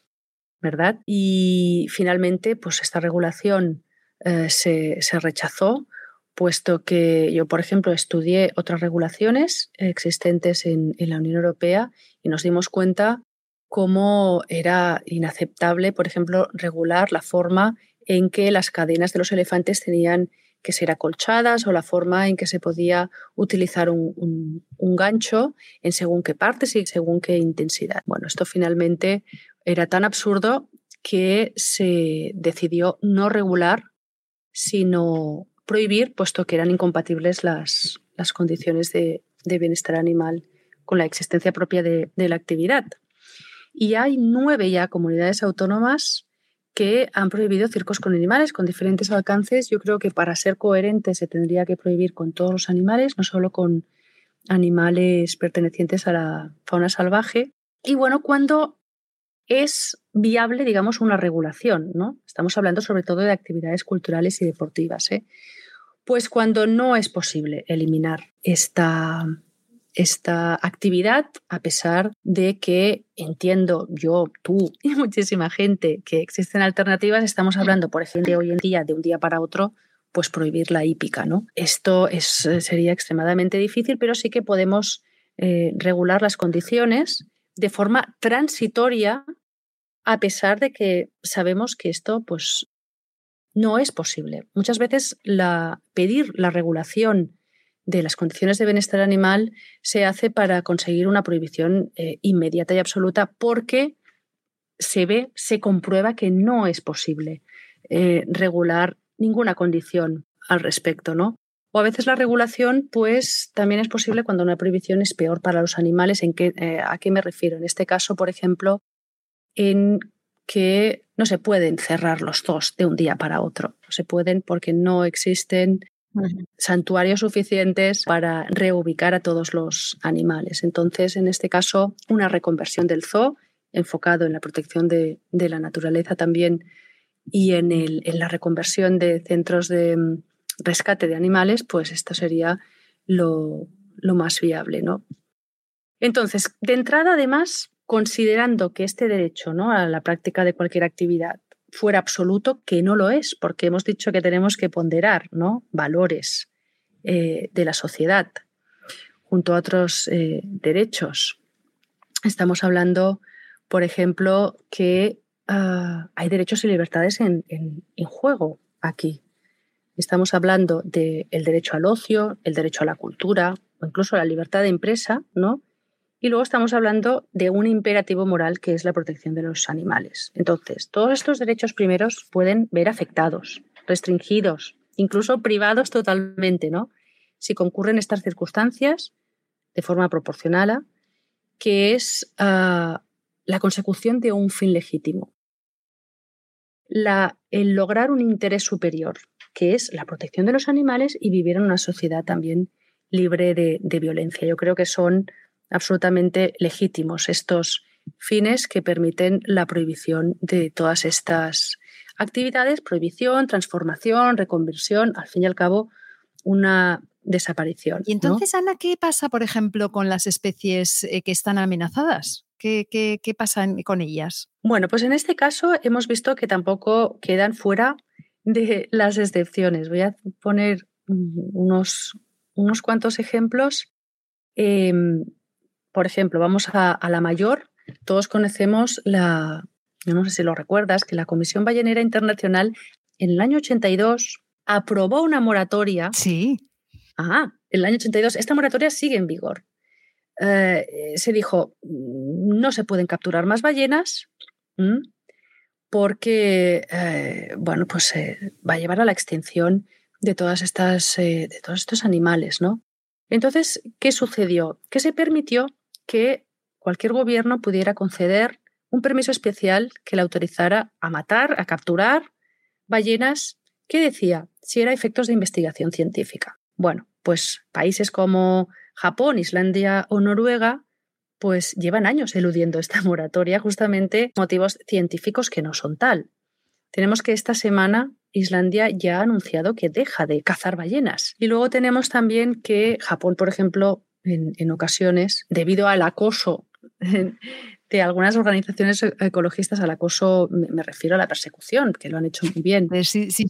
¿verdad? Y finalmente, pues esta regulación eh, se, rechazó, puesto que yo, por ejemplo, estudié otras regulaciones existentes en, en la Unión Europea y nos dimos cuenta cómo era inaceptable, por ejemplo, regular la forma en que las cadenas de los elefantes tenían que ser acolchadas o la forma en que se podía utilizar un, gancho en según qué partes y según qué intensidad. Bueno, esto finalmente era tan absurdo que se decidió no regular, sino prohibir, puesto que eran incompatibles las, condiciones de, bienestar animal con la existencia propia de la actividad. Y hay nueve ya comunidades autónomas que han prohibido circos con animales con diferentes alcances. Yo creo que para ser coherente se tendría que prohibir con todos los animales, no solo con animales pertenecientes a la fauna salvaje. Y bueno, cuando es viable, digamos, una regulación, ¿no? Estamos hablando sobre todo de actividades culturales y deportivas, ¿eh? Pues cuando no es posible eliminar esta, esta actividad, a pesar de que entiendo yo, tú y muchísima gente que existen alternativas, estamos hablando, por ejemplo, de hoy en día, de un día para otro, pues prohibir la hípica. ¿no? Esto es, sería extremadamente difícil, pero sí que podemos eh, regular las condiciones de forma transitoria, a pesar de que sabemos que esto pues, no es posible. Muchas veces la, pedir la regulación de las condiciones de bienestar animal se hace para conseguir una prohibición eh, inmediata y absoluta porque se ve, se comprueba que no es posible eh, regular ninguna condición al respecto, ¿no? O a veces la regulación, pues también es posible cuando una prohibición es peor para los animales. ¿En qué, eh, ¿A qué me refiero? En este caso, por ejemplo, en que no se pueden cerrar los dos de un día para otro. No se pueden porque no existen santuarios suficientes para reubicar a todos los animales. Entonces, en este caso, una reconversión del zoo enfocado en la protección de, la naturaleza también y en, la reconversión de centros de mm, rescate de animales, pues esto sería lo, lo más viable. ¿no? Entonces, de entrada, además, considerando que este derecho ¿no? a la práctica de cualquier actividad fuera absoluto, que no lo es, porque hemos dicho que tenemos que ponderar ¿no? valores eh, de la sociedad junto a otros eh, derechos. Estamos hablando, por ejemplo, que ah, hay derechos y libertades en, en, juego aquí. Estamos hablando del derecho al ocio, el derecho a la cultura o incluso la libertad de empresa, ¿no? Y luego estamos hablando de un imperativo moral que es la protección de los animales. Entonces, todos estos derechos primeros pueden ver afectados, restringidos, incluso privados totalmente, ¿no? Si concurren estas circunstancias de forma proporcional, que es ah, la consecución de un fin legítimo. La, el lograr un interés superior, que es la protección de los animales y vivir en una sociedad también libre de, de violencia. Yo creo que son absolutamente legítimos estos fines que permiten la prohibición de todas estas actividades, prohibición, transformación, reconversión, al fin y al cabo, una desaparición. Y entonces, Ana, ¿qué pasa, por ejemplo, con las especies eh, que están amenazadas? ¿Qué, qué, qué pasa con ellas? Bueno, pues en este caso hemos visto que tampoco quedan fuera de las excepciones. Voy a poner unos, unos cuantos ejemplos. Em, por ejemplo, vamos a, la mayor, todos conocemos la, yo no sé si lo recuerdas, que la Comisión Ballenera Internacional en el año 82 aprobó una moratoria. Sí. Ah, en el año 82. Esta moratoria sigue en vigor. Eh, se dijo, no se pueden capturar más ballenas porque, eh, bueno, pues eh, va a llevar a la extinción de, todas estas, de todos estos animales, ¿no? Entonces, ¿qué sucedió? Que se permitió que cualquier gobierno pudiera conceder un permiso especial que le autorizara a matar, a capturar ballenas, que decía si era efectos de investigación científica. Bueno, pues países como Japón, Islandia o Noruega, pues llevan años eludiendo esta moratoria, justamente motivos científicos que no son tal. Tenemos que esta semana Islandia ya ha anunciado que deja de cazar ballenas. Y luego tenemos también que Japón, por ejemplo, en, ocasiones, debido al acoso de algunas organizaciones e-, ecologistas, al acoso me, refiero a la persecución, que lo han hecho muy bien. Sí, sí,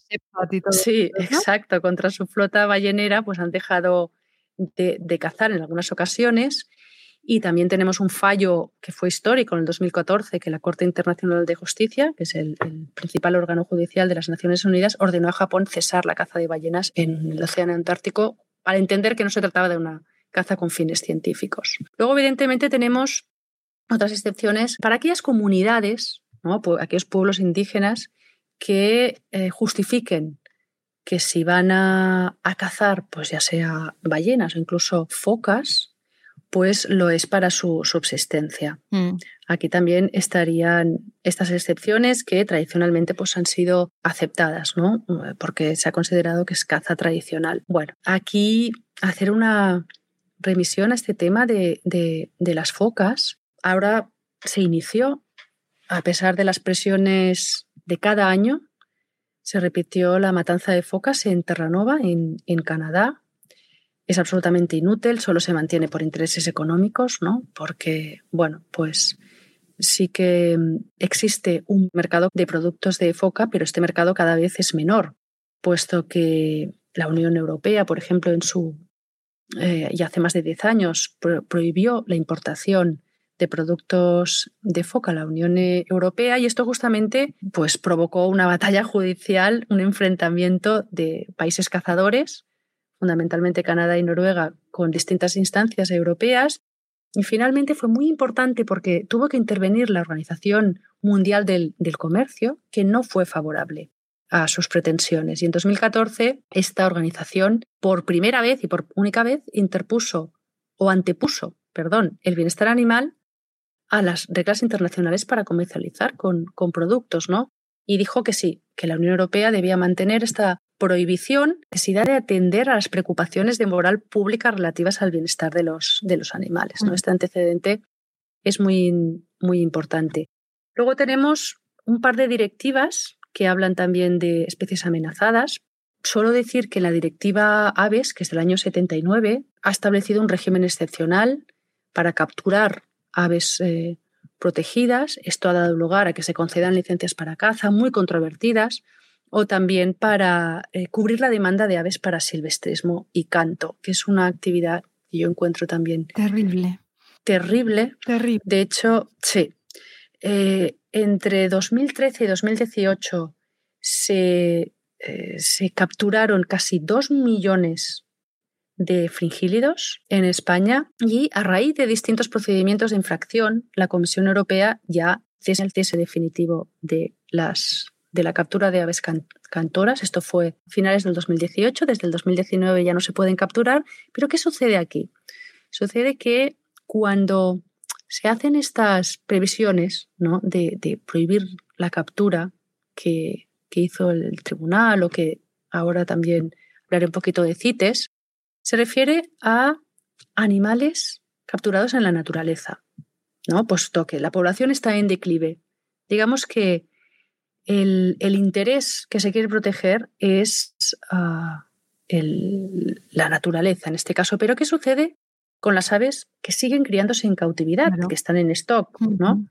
sí exacto, contra su flota ballenera, pues han dejado de, cazar en algunas ocasiones Y también tenemos un fallo que fue histórico en el 2014, que la Corte Internacional de Justicia, que es el, principal órgano judicial de las Naciones Unidas, ordenó a Japón cesar la caza de ballenas en el Océano Antártico para entender que no se trataba de una caza con fines científicos. Luego, evidentemente, tenemos otras excepciones para aquellas comunidades, ¿no? aquellos pueblos indígenas que eh, justifiquen que si van a, cazar, pues ya sea ballenas o incluso focas, pues lo es para su subsistencia. Mm. Aquí también estarían estas excepciones que tradicionalmente pues, han sido aceptadas, ¿no? porque se ha considerado que es caza tradicional. Bueno, aquí hacer una remisión a este tema de, de las focas. Ahora se inició, a pesar de las presiones de cada año, se repitió la matanza de focas en Terranova, en, en Canadá. Es absolutamente inútil, solo se mantiene por intereses económicos, ¿no? Porque, bueno, pues sí que existe un mercado de productos de foca, pero este mercado cada vez es menor, puesto que la Unión Europea, por ejemplo, en su eh, y hace más de 10 años prohibió la importación de productos de foca a la Unión Europea y esto justamente pues, provocó una batalla judicial, un enfrentamiento de países cazadores, fundamentalmente Canadá y Noruega, con distintas instancias europeas. Y finalmente fue muy importante porque tuvo que intervenir la Organización Mundial del Comercio, que no fue favorable a sus pretensiones. Y en 2014 esta organización, por primera vez y por única vez, interpuso o antepuso, perdón, el bienestar animal a las reglas internacionales para comercializar con, con productos, ¿no? Y dijo que sí, que la Unión Europea debía mantener esta prohibición, necesidad de atender a las preocupaciones de moral pública relativas al bienestar de los, de los animales. ¿no? Mm. Este antecedente es muy, muy importante. Luego tenemos un par de directivas que hablan también de especies amenazadas. Solo decir que la directiva Aves, que es del año 79, ha establecido un régimen excepcional para capturar aves eh, protegidas. Esto ha dado lugar a que se concedan licencias para caza muy controvertidas o también para eh, cubrir la demanda de aves para silvestrismo y canto, que es una actividad que yo encuentro también terrible. Terrible. Terrible. De hecho, sí. Eh, entre 2013 y 2018 se, se capturaron casi dos millones de fringílidos en España y a raíz de distintos procedimientos de infracción, la Comisión Europea ya cesa el cese definitivo de, las, de la captura de aves cantoras. Esto fue a finales del 2018, desde el 2019 ya no se pueden capturar. Pero ¿qué sucede aquí? Sucede que cuando se hacen estas previsiones ¿no? de, prohibir la captura que, hizo el tribunal o que ahora también hablaré un poquito de CITES, se refiere a animales capturados en la naturaleza, ¿no? Puesto que la población está en declive. Digamos que el, interés que se quiere proteger es ah, la naturaleza en este caso. Pero ¿qué sucede con las aves que siguen criándose en cautividad, que están en stock, ¿no?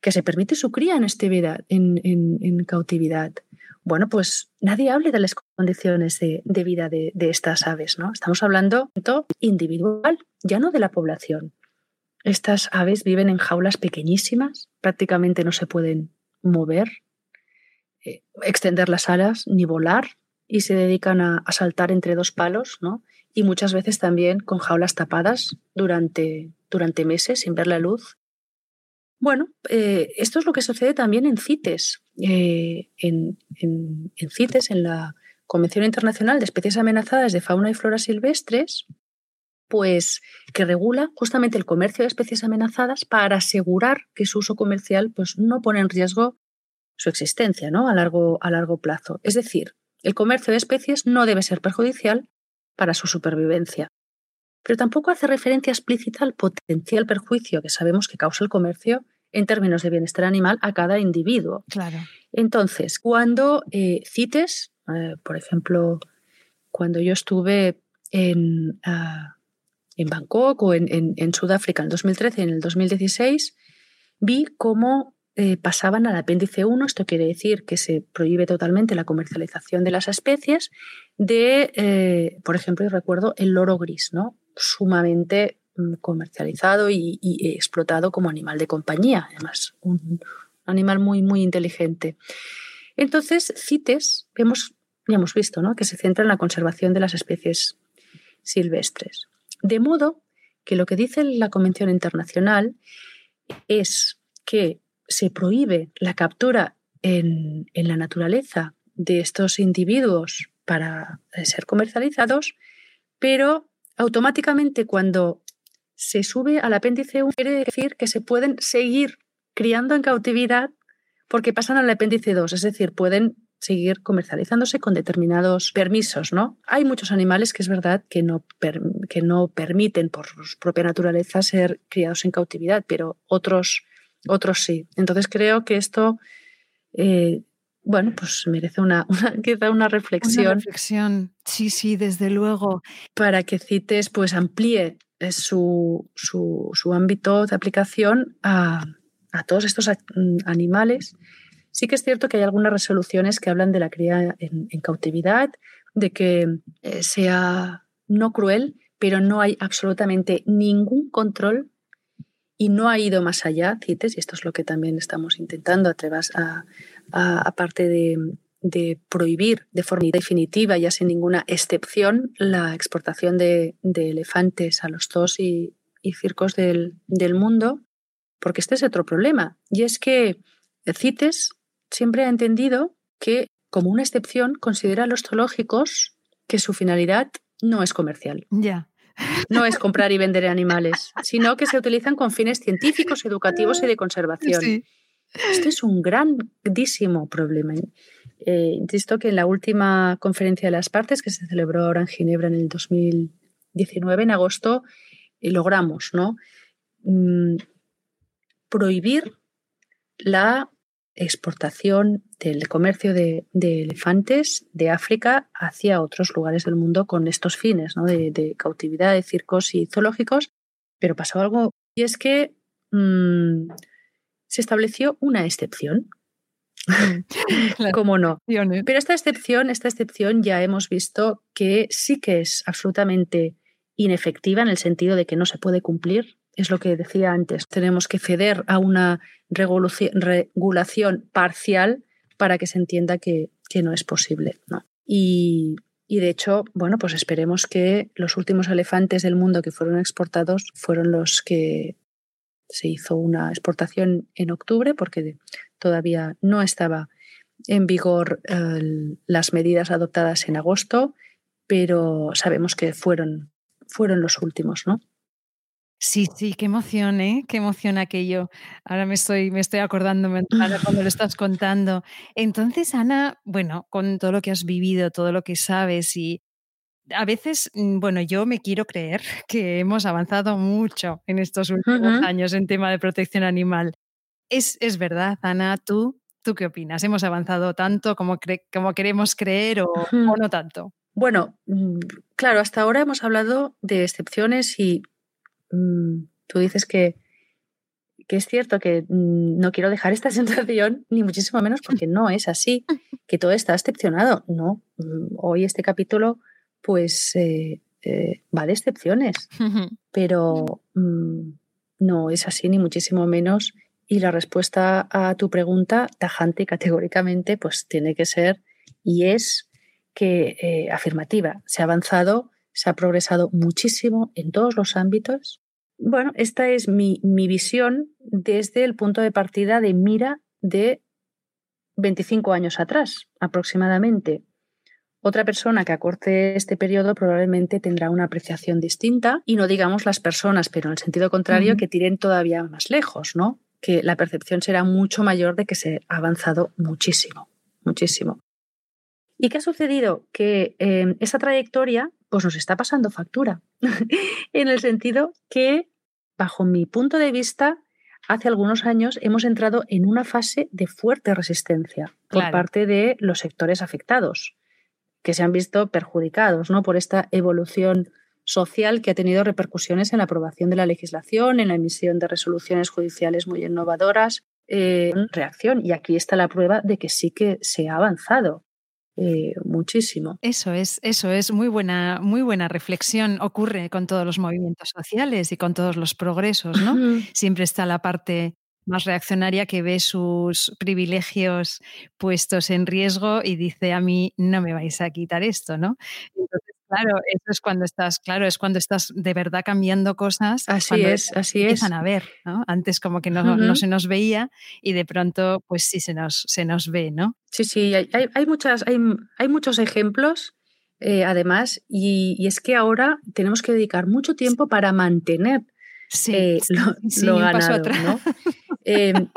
Que se permite su cría en, este vida, en cautividad bueno, pues nadie hable de las condiciones de, vida de, estas aves, ¿no? Estamos hablando de individual, ya no de la población. Estas aves viven en jaulas pequeñísimas, prácticamente no se pueden mover, eh, extender las alas ni volar y se dedican a, a, saltar entre dos palos, ¿no? Y muchas veces también con jaulas tapadas durante, durante meses sin ver la luz bueno, eh, esto es lo que sucede también en CITES. Eh, en, CITES, en la Convención Internacional de Especies Amenazadas de Fauna y Flora Silvestres, pues que regula justamente el comercio de especies amenazadas para asegurar que su uso comercial pues, no pone en riesgo su existencia ¿no? a, largo, a largo plazo. Es decir, el comercio de especies no debe ser perjudicial para su supervivencia pero tampoco hace referencia explícita al potencial perjuicio que sabemos que causa el comercio en términos de bienestar animal a cada individuo. Claro. Entonces, cuando eh, cites, eh, por ejemplo, cuando yo estuve en, ah, en Bangkok o en, en, Sudáfrica en 2013 y en el 2016, vi cómo eh, pasaban al apéndice 1, esto quiere decir que se prohíbe totalmente la comercialización de las especies, de, por ejemplo, recuerdo el loro gris, ¿no? sumamente mm, comercializado y, explotado como animal de compañía, además un animal muy, muy inteligente. Entonces, CITES, hemos, ya hemos visto ¿no? que se centra en la conservación de las especies silvestres. De modo que lo que dice la Convención Internacional es que se prohíbe la captura en, en la naturaleza de estos individuos para eh, ser comercializados, pero automáticamente cuando se sube al apéndice 1 quiere decir que se pueden seguir criando en cautividad porque pasan al apéndice 2, es decir, pueden seguir comercializándose con determinados permisos, ¿no? Hay muchos animales que es verdad que no, que no permiten por su propia naturaleza ser criados en cautividad, pero otros, otros sí. Entonces creo que esto eh, bueno, pues merece una, quizá una reflexión. Una reflexión, sí, sí, desde luego. Para que CITES pues amplíe eh, su, su, ámbito de aplicación a, todos estos mm, animales. Sí que es cierto que hay algunas resoluciones que hablan de la cría en, cautividad, de que eh, sea no cruel, pero no hay absolutamente ningún control y no ha ido más allá, CITES, y esto es lo que también estamos intentando a, a, aparte de, prohibir de forma definitiva, ya sin ninguna excepción, la exportación de, elefantes a los zoos y, circos del, mundo, porque este es otro problema. Y es que CITES siempre ha entendido que, como una excepción, considera a los zoológicos que su finalidad no es comercial. Ya. No es comprar y vender animales, sino que se utilizan con fines científicos, educativos y de conservación. Sí. Esto es un grandísimo problema. Eh, insisto que en la última conferencia de las partes, que se celebró ahora en Ginebra en el 2019, en agosto, eh, logramos ¿no? Mm, prohibir la exportación del comercio de, elefantes de África hacia otros lugares del mundo con estos fines ¿no? de, cautividad, de circos y zoológicos. Pero pasó algo, y es que mm, se estableció una excepción. ¿Cómo no? Pero esta excepción, esta excepción ya hemos visto que sí que es absolutamente inefectiva en el sentido de que no se puede cumplir. Es lo que decía antes. Tenemos que ceder a una regulación parcial para que se entienda que, no es posible. Y, y, de hecho, bueno, pues esperemos que los últimos elefantes del mundo que fueron exportados fueron los que se hizo una exportación en octubre porque todavía no estaba en vigor las medidas adoptadas en agosto, pero sabemos que fueron, fueron los últimos, ¿no? Sí, sí, qué emoción, ¿eh? Qué emoción aquello. Ahora me estoy, me estoy acordando cuando lo estás contando. Entonces, Ana, bueno, con todo lo que has vivido, todo lo que sabes y a veces, mm, bueno, yo me quiero creer que hemos avanzado mucho en estos últimos años en tema de protección animal. Es, es verdad, Ana, ¿tú, ¿tú qué opinas? ¿Hemos avanzado tanto como, como queremos creer o, no tanto? Bueno, mm, claro, hasta ahora hemos hablado de excepciones y mm, tú dices que, que es cierto que no quiero dejar esta sensación, ni muchísimo menos porque no es así, que todo está excepcionado. No, hoy este capítulo pues eh, eh, va de excepciones, pero mm, no es así ni muchísimo menos. Y la respuesta a tu pregunta, tajante y categóricamente, pues tiene que ser y es que eh, afirmativa. Se ha avanzado, se ha progresado muchísimo en todos los ámbitos. Bueno, esta es mi, mi visión desde el punto de partida de mira de 25 años atrás, aproximadamente. Otra persona que acorte este periodo probablemente tendrá una apreciación distinta y no digamos las personas, pero en el sentido contrario, que tiren todavía más lejos, ¿no? Que la percepción será mucho mayor de que se ha avanzado muchísimo, muchísimo. ¿Y qué ha sucedido? Que em, esa trayectoria pues nos está pasando factura, en el sentido que, bajo mi punto de vista, hace algunos años hemos entrado en una fase de fuerte resistencia por parte de los sectores afectados que se han visto perjudicados ¿no? por esta evolución social que ha tenido repercusiones en la aprobación de la legislación, en la emisión de resoluciones judiciales muy innovadoras, en reacción. Y aquí está la prueba de que sí que se ha avanzado. Eh, muchísimo. Eso es, eso es muy buena, muy buena reflexión. Ocurre con todos los movimientos sociales y con todos los progresos, ¿no? Siempre está la parte más reaccionaria que ve sus privilegios puestos en riesgo y dice a mí no me vais a quitar esto, ¿no? Entonces, claro, eso es cuando estás, claro, es cuando estás de verdad cambiando cosas. Así es, así empiezan a ver, ¿no? Antes como que no, se nos veía y de pronto, pues sí se nos, se nos ve, ¿no? Sí, sí, hay, hay muchas, hay, hay, muchos ejemplos. Eh, además, y, y es que ahora tenemos que dedicar mucho tiempo para mantener sí, eh, lo, ganado, ¿no? Em,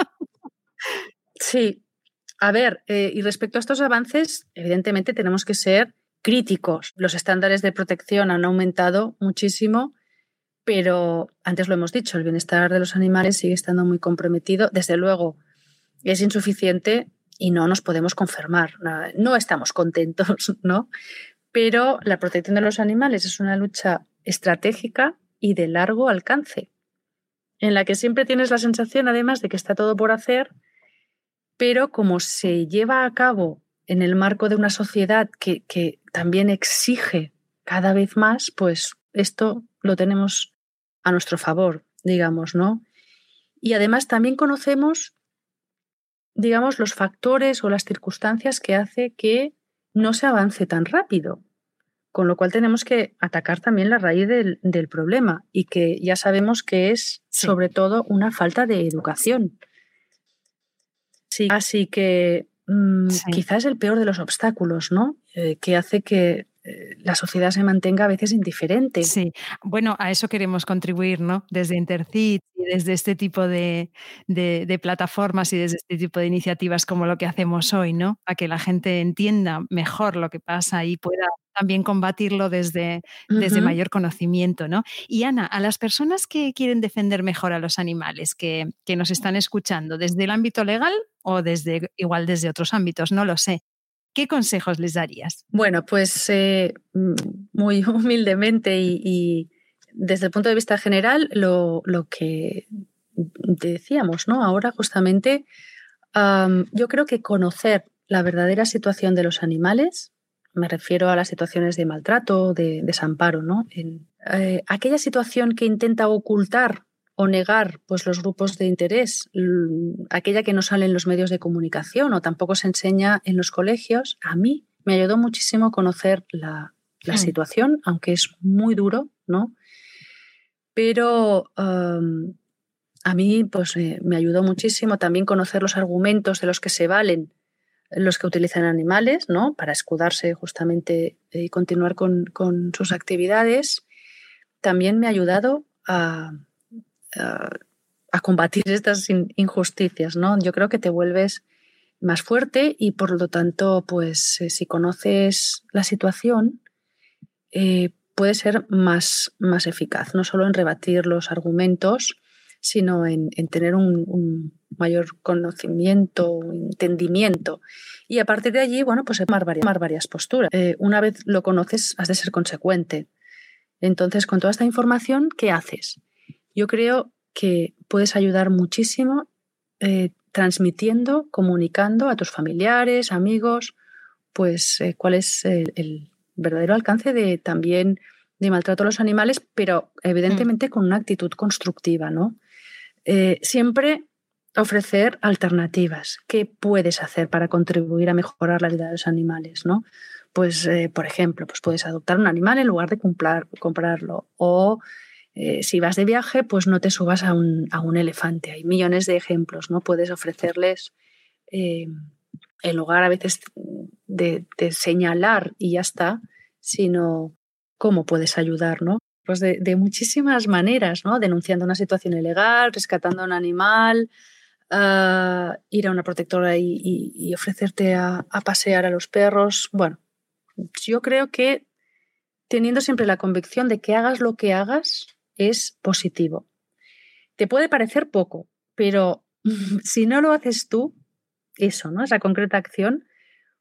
sí, a ver, eh, y respecto a estos avances, evidentemente tenemos que ser críticos. Los estándares de protección han aumentado muchísimo, pero antes lo hemos dicho, el bienestar de los animales sigue estando muy comprometido. Desde luego, es insuficiente y no nos podemos confirmar. No estamos contentos, ¿no? Pero la protección de los animales es una lucha estratégica y de largo alcance, en la que siempre tienes la sensación, además, de que está todo por hacer, pero como se lleva a cabo en el marco de una sociedad que, que también exige cada vez más, pues esto lo tenemos a nuestro favor, digamos, ¿no? Y además también conocemos, digamos, los factores o las circunstancias que hace que no se avance tan rápido. Con lo cual tenemos que atacar también la raíz del, problema y que ya sabemos que es sobre todo una falta de educación. Sí, así que mm, quizás el peor de los obstáculos, ¿no? Eh, que hace que eh, la sociedad se mantenga a veces indiferente. Sí, bueno, a eso queremos contribuir, ¿no? Desde Intercit y desde este tipo de, plataformas y desde este tipo de iniciativas como lo que hacemos hoy, ¿no? A que la gente entienda mejor lo que pasa y pueda también combatirlo desde, desde mayor conocimiento, ¿no? Y Ana, a las personas que quieren defender mejor a los animales, que, que nos están escuchando, desde el ámbito legal o desde igual desde otros ámbitos, no lo sé. ¿Qué consejos les darías? Bueno, pues eh, mm, muy humildemente y, desde el punto de vista general, lo, que decíamos, ¿no? Ahora justamente, yo creo que conocer la verdadera situación de los animales, me refiero a las situaciones de maltrato, de desamparo, ¿no? En, eh, aquella situación que intenta ocultar o negar pues, los grupos de interés, aquella que no sale en los medios de comunicación o tampoco se enseña en los colegios, a mí me ayudó muchísimo conocer la, hmm. situación, aunque es muy duro, ¿no? Pero a mí pues, me ayudó muchísimo también conocer los argumentos de los que se valen los que utilizan animales, ¿no? Para escudarse justamente y continuar con, con sus actividades. También me ha ayudado a, a, combatir estas injusticias, ¿no? Yo creo que te vuelves más fuerte y por lo tanto, pues eh, si conoces la situación, eh, puede ser más, más eficaz, no solo en rebatir los argumentos, sino en, tener un, mayor conocimiento, entendimiento. Y a partir de allí, bueno, pues tomar varias, varias posturas. Eh, una vez lo conoces, has de ser consecuente. Entonces, con toda esta información, ¿qué haces? Yo creo que puedes ayudar muchísimo eh, transmitiendo, comunicando a tus familiares, amigos, pues eh, cuál es el, verdadero alcance de también de maltrato a los animales, pero evidentemente mm. con una actitud constructiva, ¿no? Eh, siempre ofrecer alternativas. ¿Qué puedes hacer para contribuir a mejorar la vida de los animales, ¿no? Pues, por ejemplo, pues puedes adoptar un animal en lugar de comprar, comprarlo o eh, si vas de viaje, pues no te subas a un, elefante. Hay millones de ejemplos, ¿no? Puedes ofrecerles, eh, en lugar a veces de, señalar y ya está, sino cómo puedes ayudar, ¿no? Pues de, muchísimas maneras, ¿no? Denunciando una situación ilegal, rescatando a un animal, ir a una protectora y, ofrecerte a, a pasear a los perros. Bueno, yo creo que teniendo siempre la convicción de que hagas lo que hagas, es positivo. Te puede parecer poco, pero si no lo haces tú, eso, ¿no? Esa concreta acción,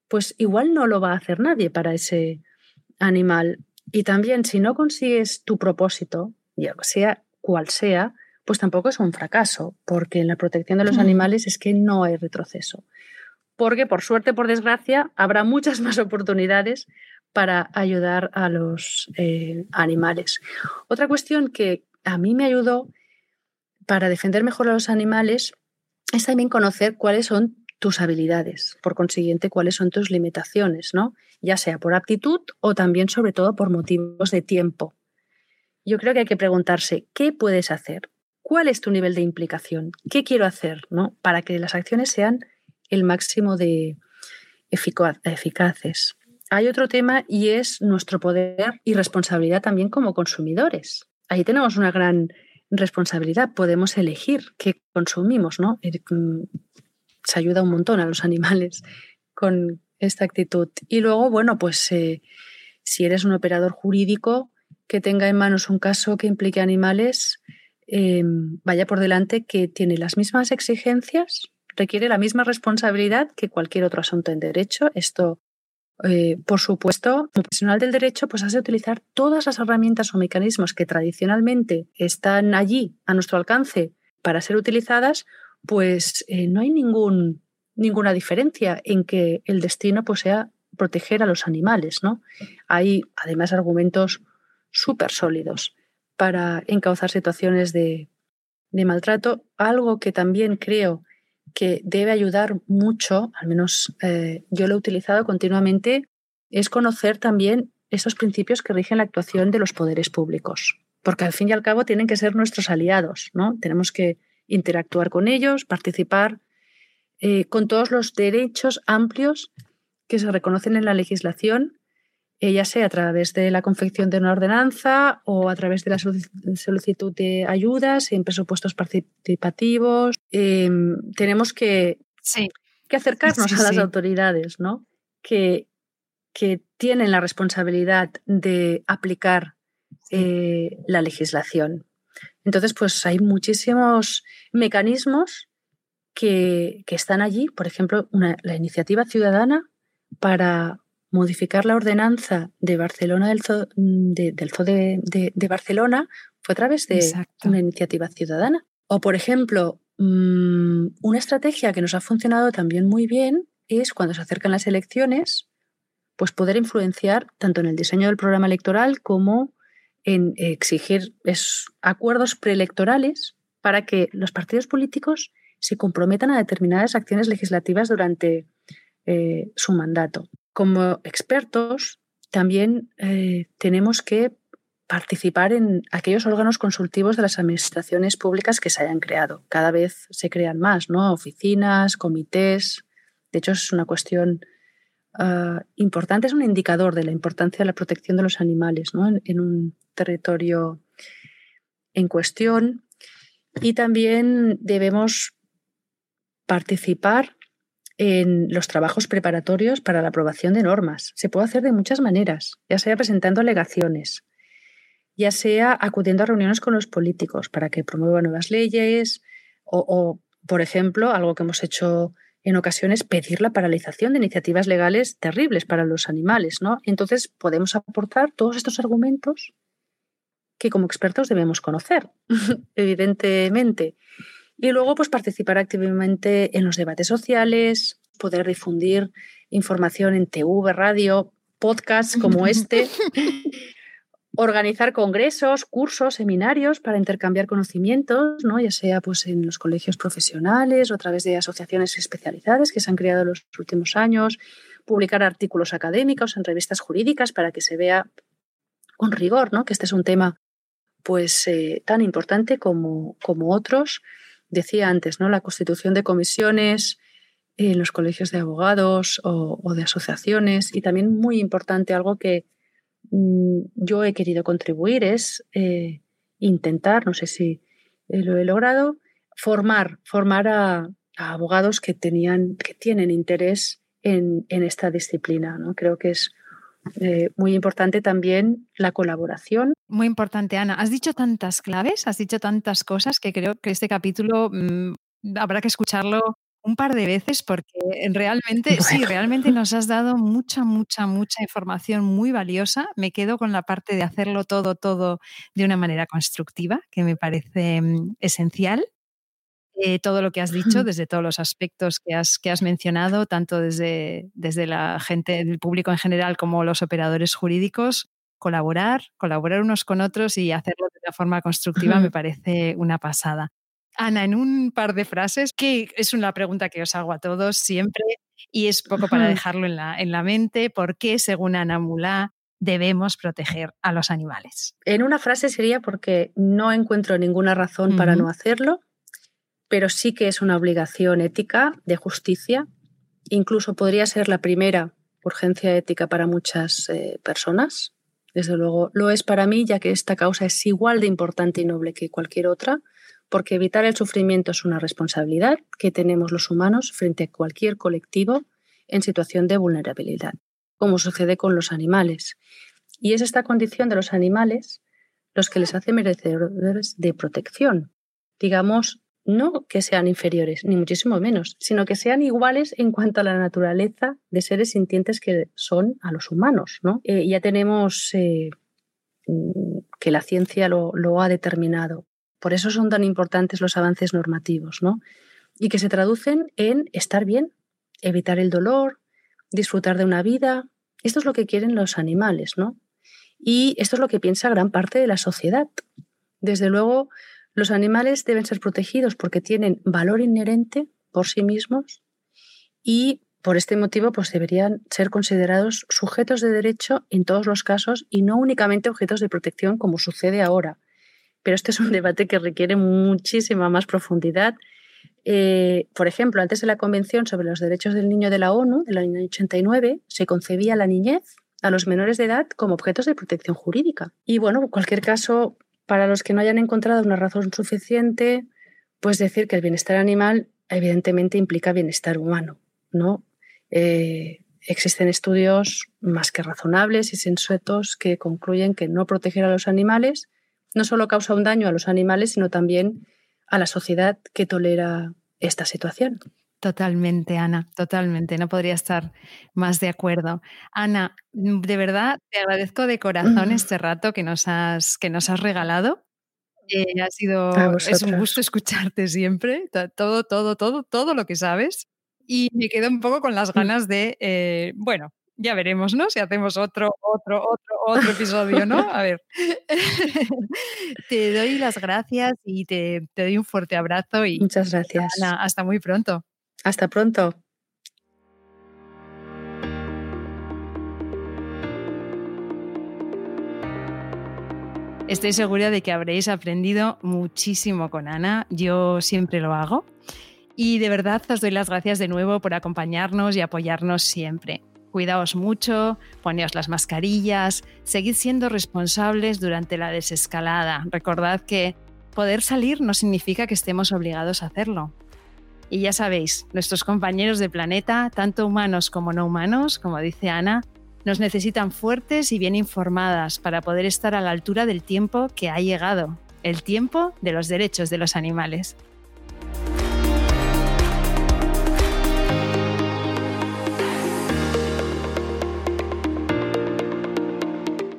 pues igual no lo va a hacer nadie para ese animal. Y también si no consigues tu propósito, ya sea cual sea, pues tampoco es un fracaso, porque en la protección de los animales es que no hay retroceso. porque por suerte, por desgracia, habrá muchas más oportunidades para ayudar a los eh, animales. Otra cuestión que a mí me ayudó para defender mejor a los animales es también conocer cuáles son tus habilidades, por consiguiente, cuáles son tus limitaciones, ¿no? Ya sea por aptitud o también, sobre todo, por motivos de tiempo. Yo creo que hay que preguntarse, ¿qué puedes hacer? ¿Cuál es tu nivel de implicación? ¿Qué quiero hacer, ¿no? Para que las acciones sean el máximo de eficaces. Hay otro tema y es nuestro poder y responsabilidad también como consumidores. Ahí tenemos una gran responsabilidad. Podemos elegir qué consumimos, ¿no? Mm, se ayuda un montón a los animales con esta actitud. Y luego, bueno, pues eh, si eres un operador jurídico que tenga en manos un caso que implique animales, em, vaya por delante que tiene las mismas exigencias, requiere la misma responsabilidad que cualquier otro asunto en derecho. Esto, eh, por supuesto, como profesional del derecho, pues has de utilizar todas las herramientas o mecanismos que tradicionalmente están allí a nuestro alcance para ser utilizadas, pues eh, no hay ningún, ninguna diferencia en que el destino pues, sea proteger a los animales. ¿no? Hay además argumentos súper sólidos para encauzar situaciones de, de maltrato, algo que también creo que debe ayudar mucho, al menos eh, yo lo he utilizado continuamente, es conocer también esos principios que rigen la actuación de los poderes públicos, porque al fin y al cabo tienen que ser nuestros aliados, ¿no? Tenemos que interactuar con ellos, participar eh, con todos los derechos amplios que se reconocen en la legislación ya sea a través de la confección de una ordenanza o a través de la solicitud de ayudas en presupuestos participativos. Em, tenemos que, que acercarnos a las autoridades, ¿no? Que, que tienen la responsabilidad de aplicar eh, la legislación. Entonces, pues hay muchísimos mecanismos que, que están allí. Por ejemplo, la iniciativa ciudadana para modificar la ordenanza de Barcelona del Zoo de, de, Barcelona fue a través de una iniciativa ciudadana. O, por ejemplo, mm, una estrategia que nos ha funcionado también muy bien es cuando se acercan las elecciones, pues poder influenciar tanto en el diseño del programa electoral como en exigir acuerdos preelectorales para que los partidos políticos se comprometan a determinadas acciones legislativas durante eh, su mandato como expertos también eh, tenemos que participar en aquellos órganos consultivos de las administraciones públicas que se hayan creado. Cada vez se crean más, ¿no? Oficinas, comités. De hecho, es una cuestión ah, importante, es un indicador de la importancia de la protección de los animales ¿no? en un territorio en cuestión. Y también debemos participar en los trabajos preparatorios para la aprobación de normas. Se puede hacer de muchas maneras, ya sea presentando alegaciones, ya sea acudiendo a reuniones con los políticos para que promuevan nuevas leyes o, por ejemplo, algo que hemos hecho en ocasiones, pedir la paralización de iniciativas legales terribles para los animales. ¿no? Entonces, podemos aportar todos estos argumentos que como expertos debemos conocer, evidentemente. Y luego, pues participar activamente en los debates sociales, poder difundir información en TV, radio, podcasts como este, organizar congresos, cursos, seminarios para intercambiar conocimientos, ¿no? ya sea pues, en los colegios profesionales o a través de asociaciones especializadas que se han creado en los últimos años, publicar artículos académicos en revistas jurídicas para que se vea con rigor ¿no? que este es un tema pues, eh, tan importante como, como otros decía antes, ¿no? La constitución de comisiones en los colegios de abogados o, de asociaciones y también muy importante, algo que mm, yo he querido contribuir es eh, intentar, no sé si eh, lo he logrado, formar, formar a, abogados que, tenían, que tienen interés en, en esta disciplina. ¿no? Creo que es eh, muy importante también la colaboración. Muy importante, Ana. Has dicho tantas claves, has dicho tantas cosas que creo que este capítulo mm, habrá que escucharlo un par de veces porque realmente, sí, realmente nos has dado mucha, mucha, mucha información muy valiosa. Me quedo con la parte de hacerlo todo, todo de una manera constructiva, que me parece mm, esencial. Eh, todo lo que has dicho, desde todos los aspectos que has, que has mencionado, tanto desde, desde la gente, el público en general como los operadores jurídicos. Colaborar, colaborar unos con otros y hacerlo de una forma constructiva me parece una pasada. Ana, en un par de frases, que es una pregunta que os hago a todos siempre y es poco para dejarlo en la, en la mente, ¿por qué, según Ana Mulá, debemos proteger a los animales? En una frase sería porque no encuentro ninguna razón para no hacerlo, pero sí que es una obligación ética de justicia. Incluso podría ser la primera urgencia ética para muchas eh, personas. Desde luego lo es para mí, ya que esta causa es igual de importante y noble que cualquier otra porque evitar el sufrimiento es una responsabilidad que tenemos los humanos frente a cualquier colectivo en situación de vulnerabilidad, como sucede con los animales. Y es esta condición de los animales los que les hace merecedores de protección. Digamos, no que sean inferiores, ni muchísimo menos, sino que sean iguales en cuanto a la naturaleza de seres sintientes que son a los humanos. ¿no? Eh, ya tenemos eh, mm, que la ciencia lo, lo ha determinado. Por eso son tan importantes los avances normativos, ¿no? Y que se traducen en estar bien, evitar el dolor, disfrutar de una vida. Esto es lo que quieren los animales, ¿no? Y esto es lo que piensa gran parte de la sociedad. Desde luego, los animales deben ser protegidos porque tienen valor inherente por sí mismos y por este motivo pues deberían ser considerados sujetos de derecho en todos los casos y no únicamente objetos de protección como sucede ahora, pero este es un debate que requiere muchísima más profundidad. Eh, por ejemplo, antes de la Convención sobre los Derechos del Niño de la ONU, del año 89, se concebía la niñez a los menores de edad como objetos de protección jurídica. Y bueno, en cualquier caso, para los que no hayan encontrado una razón suficiente, pues decir que el bienestar animal evidentemente implica bienestar humano, ¿no? Eh, existen estudios más que razonables y sensuetos que concluyen que no proteger a los animales no solo causa un daño a los animales, sino también a la sociedad que tolera esta situación. Totalmente, Ana, totalmente. No podría estar más de acuerdo. Ana, de verdad te agradezco de corazón este rato que nos has, que nos has regalado. Eh, ha sido es un gusto escucharte siempre, todo, todo, todo, todo lo que sabes. Y me quedo un poco con las mm. ganas de, eh, bueno, ya veremos, ¿no? Si hacemos otro, otro, otro, otro episodio, ¿no? A ver. te doy las gracias y te, te, doy un fuerte abrazo y muchas gracias. hasta muy pronto. Hasta pronto. Estoy segura de que habréis aprendido muchísimo con Ana. Yo siempre lo hago. Y de verdad os doy las gracias de nuevo por acompañarnos y apoyarnos siempre. Cuidaos mucho, poneos las mascarillas, seguid siendo responsables durante la desescalada. Recordad que poder salir no significa que estemos obligados a hacerlo. Y ya sabéis, nuestros compañeros de planeta, tanto humanos como no humanos, como dice Ana, nos necesitan fuertes y bien informadas para poder estar a la altura del tiempo que ha llegado, el tiempo de los derechos de los animales.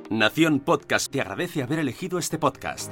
Nación Podcast te agradece haber elegido este podcast.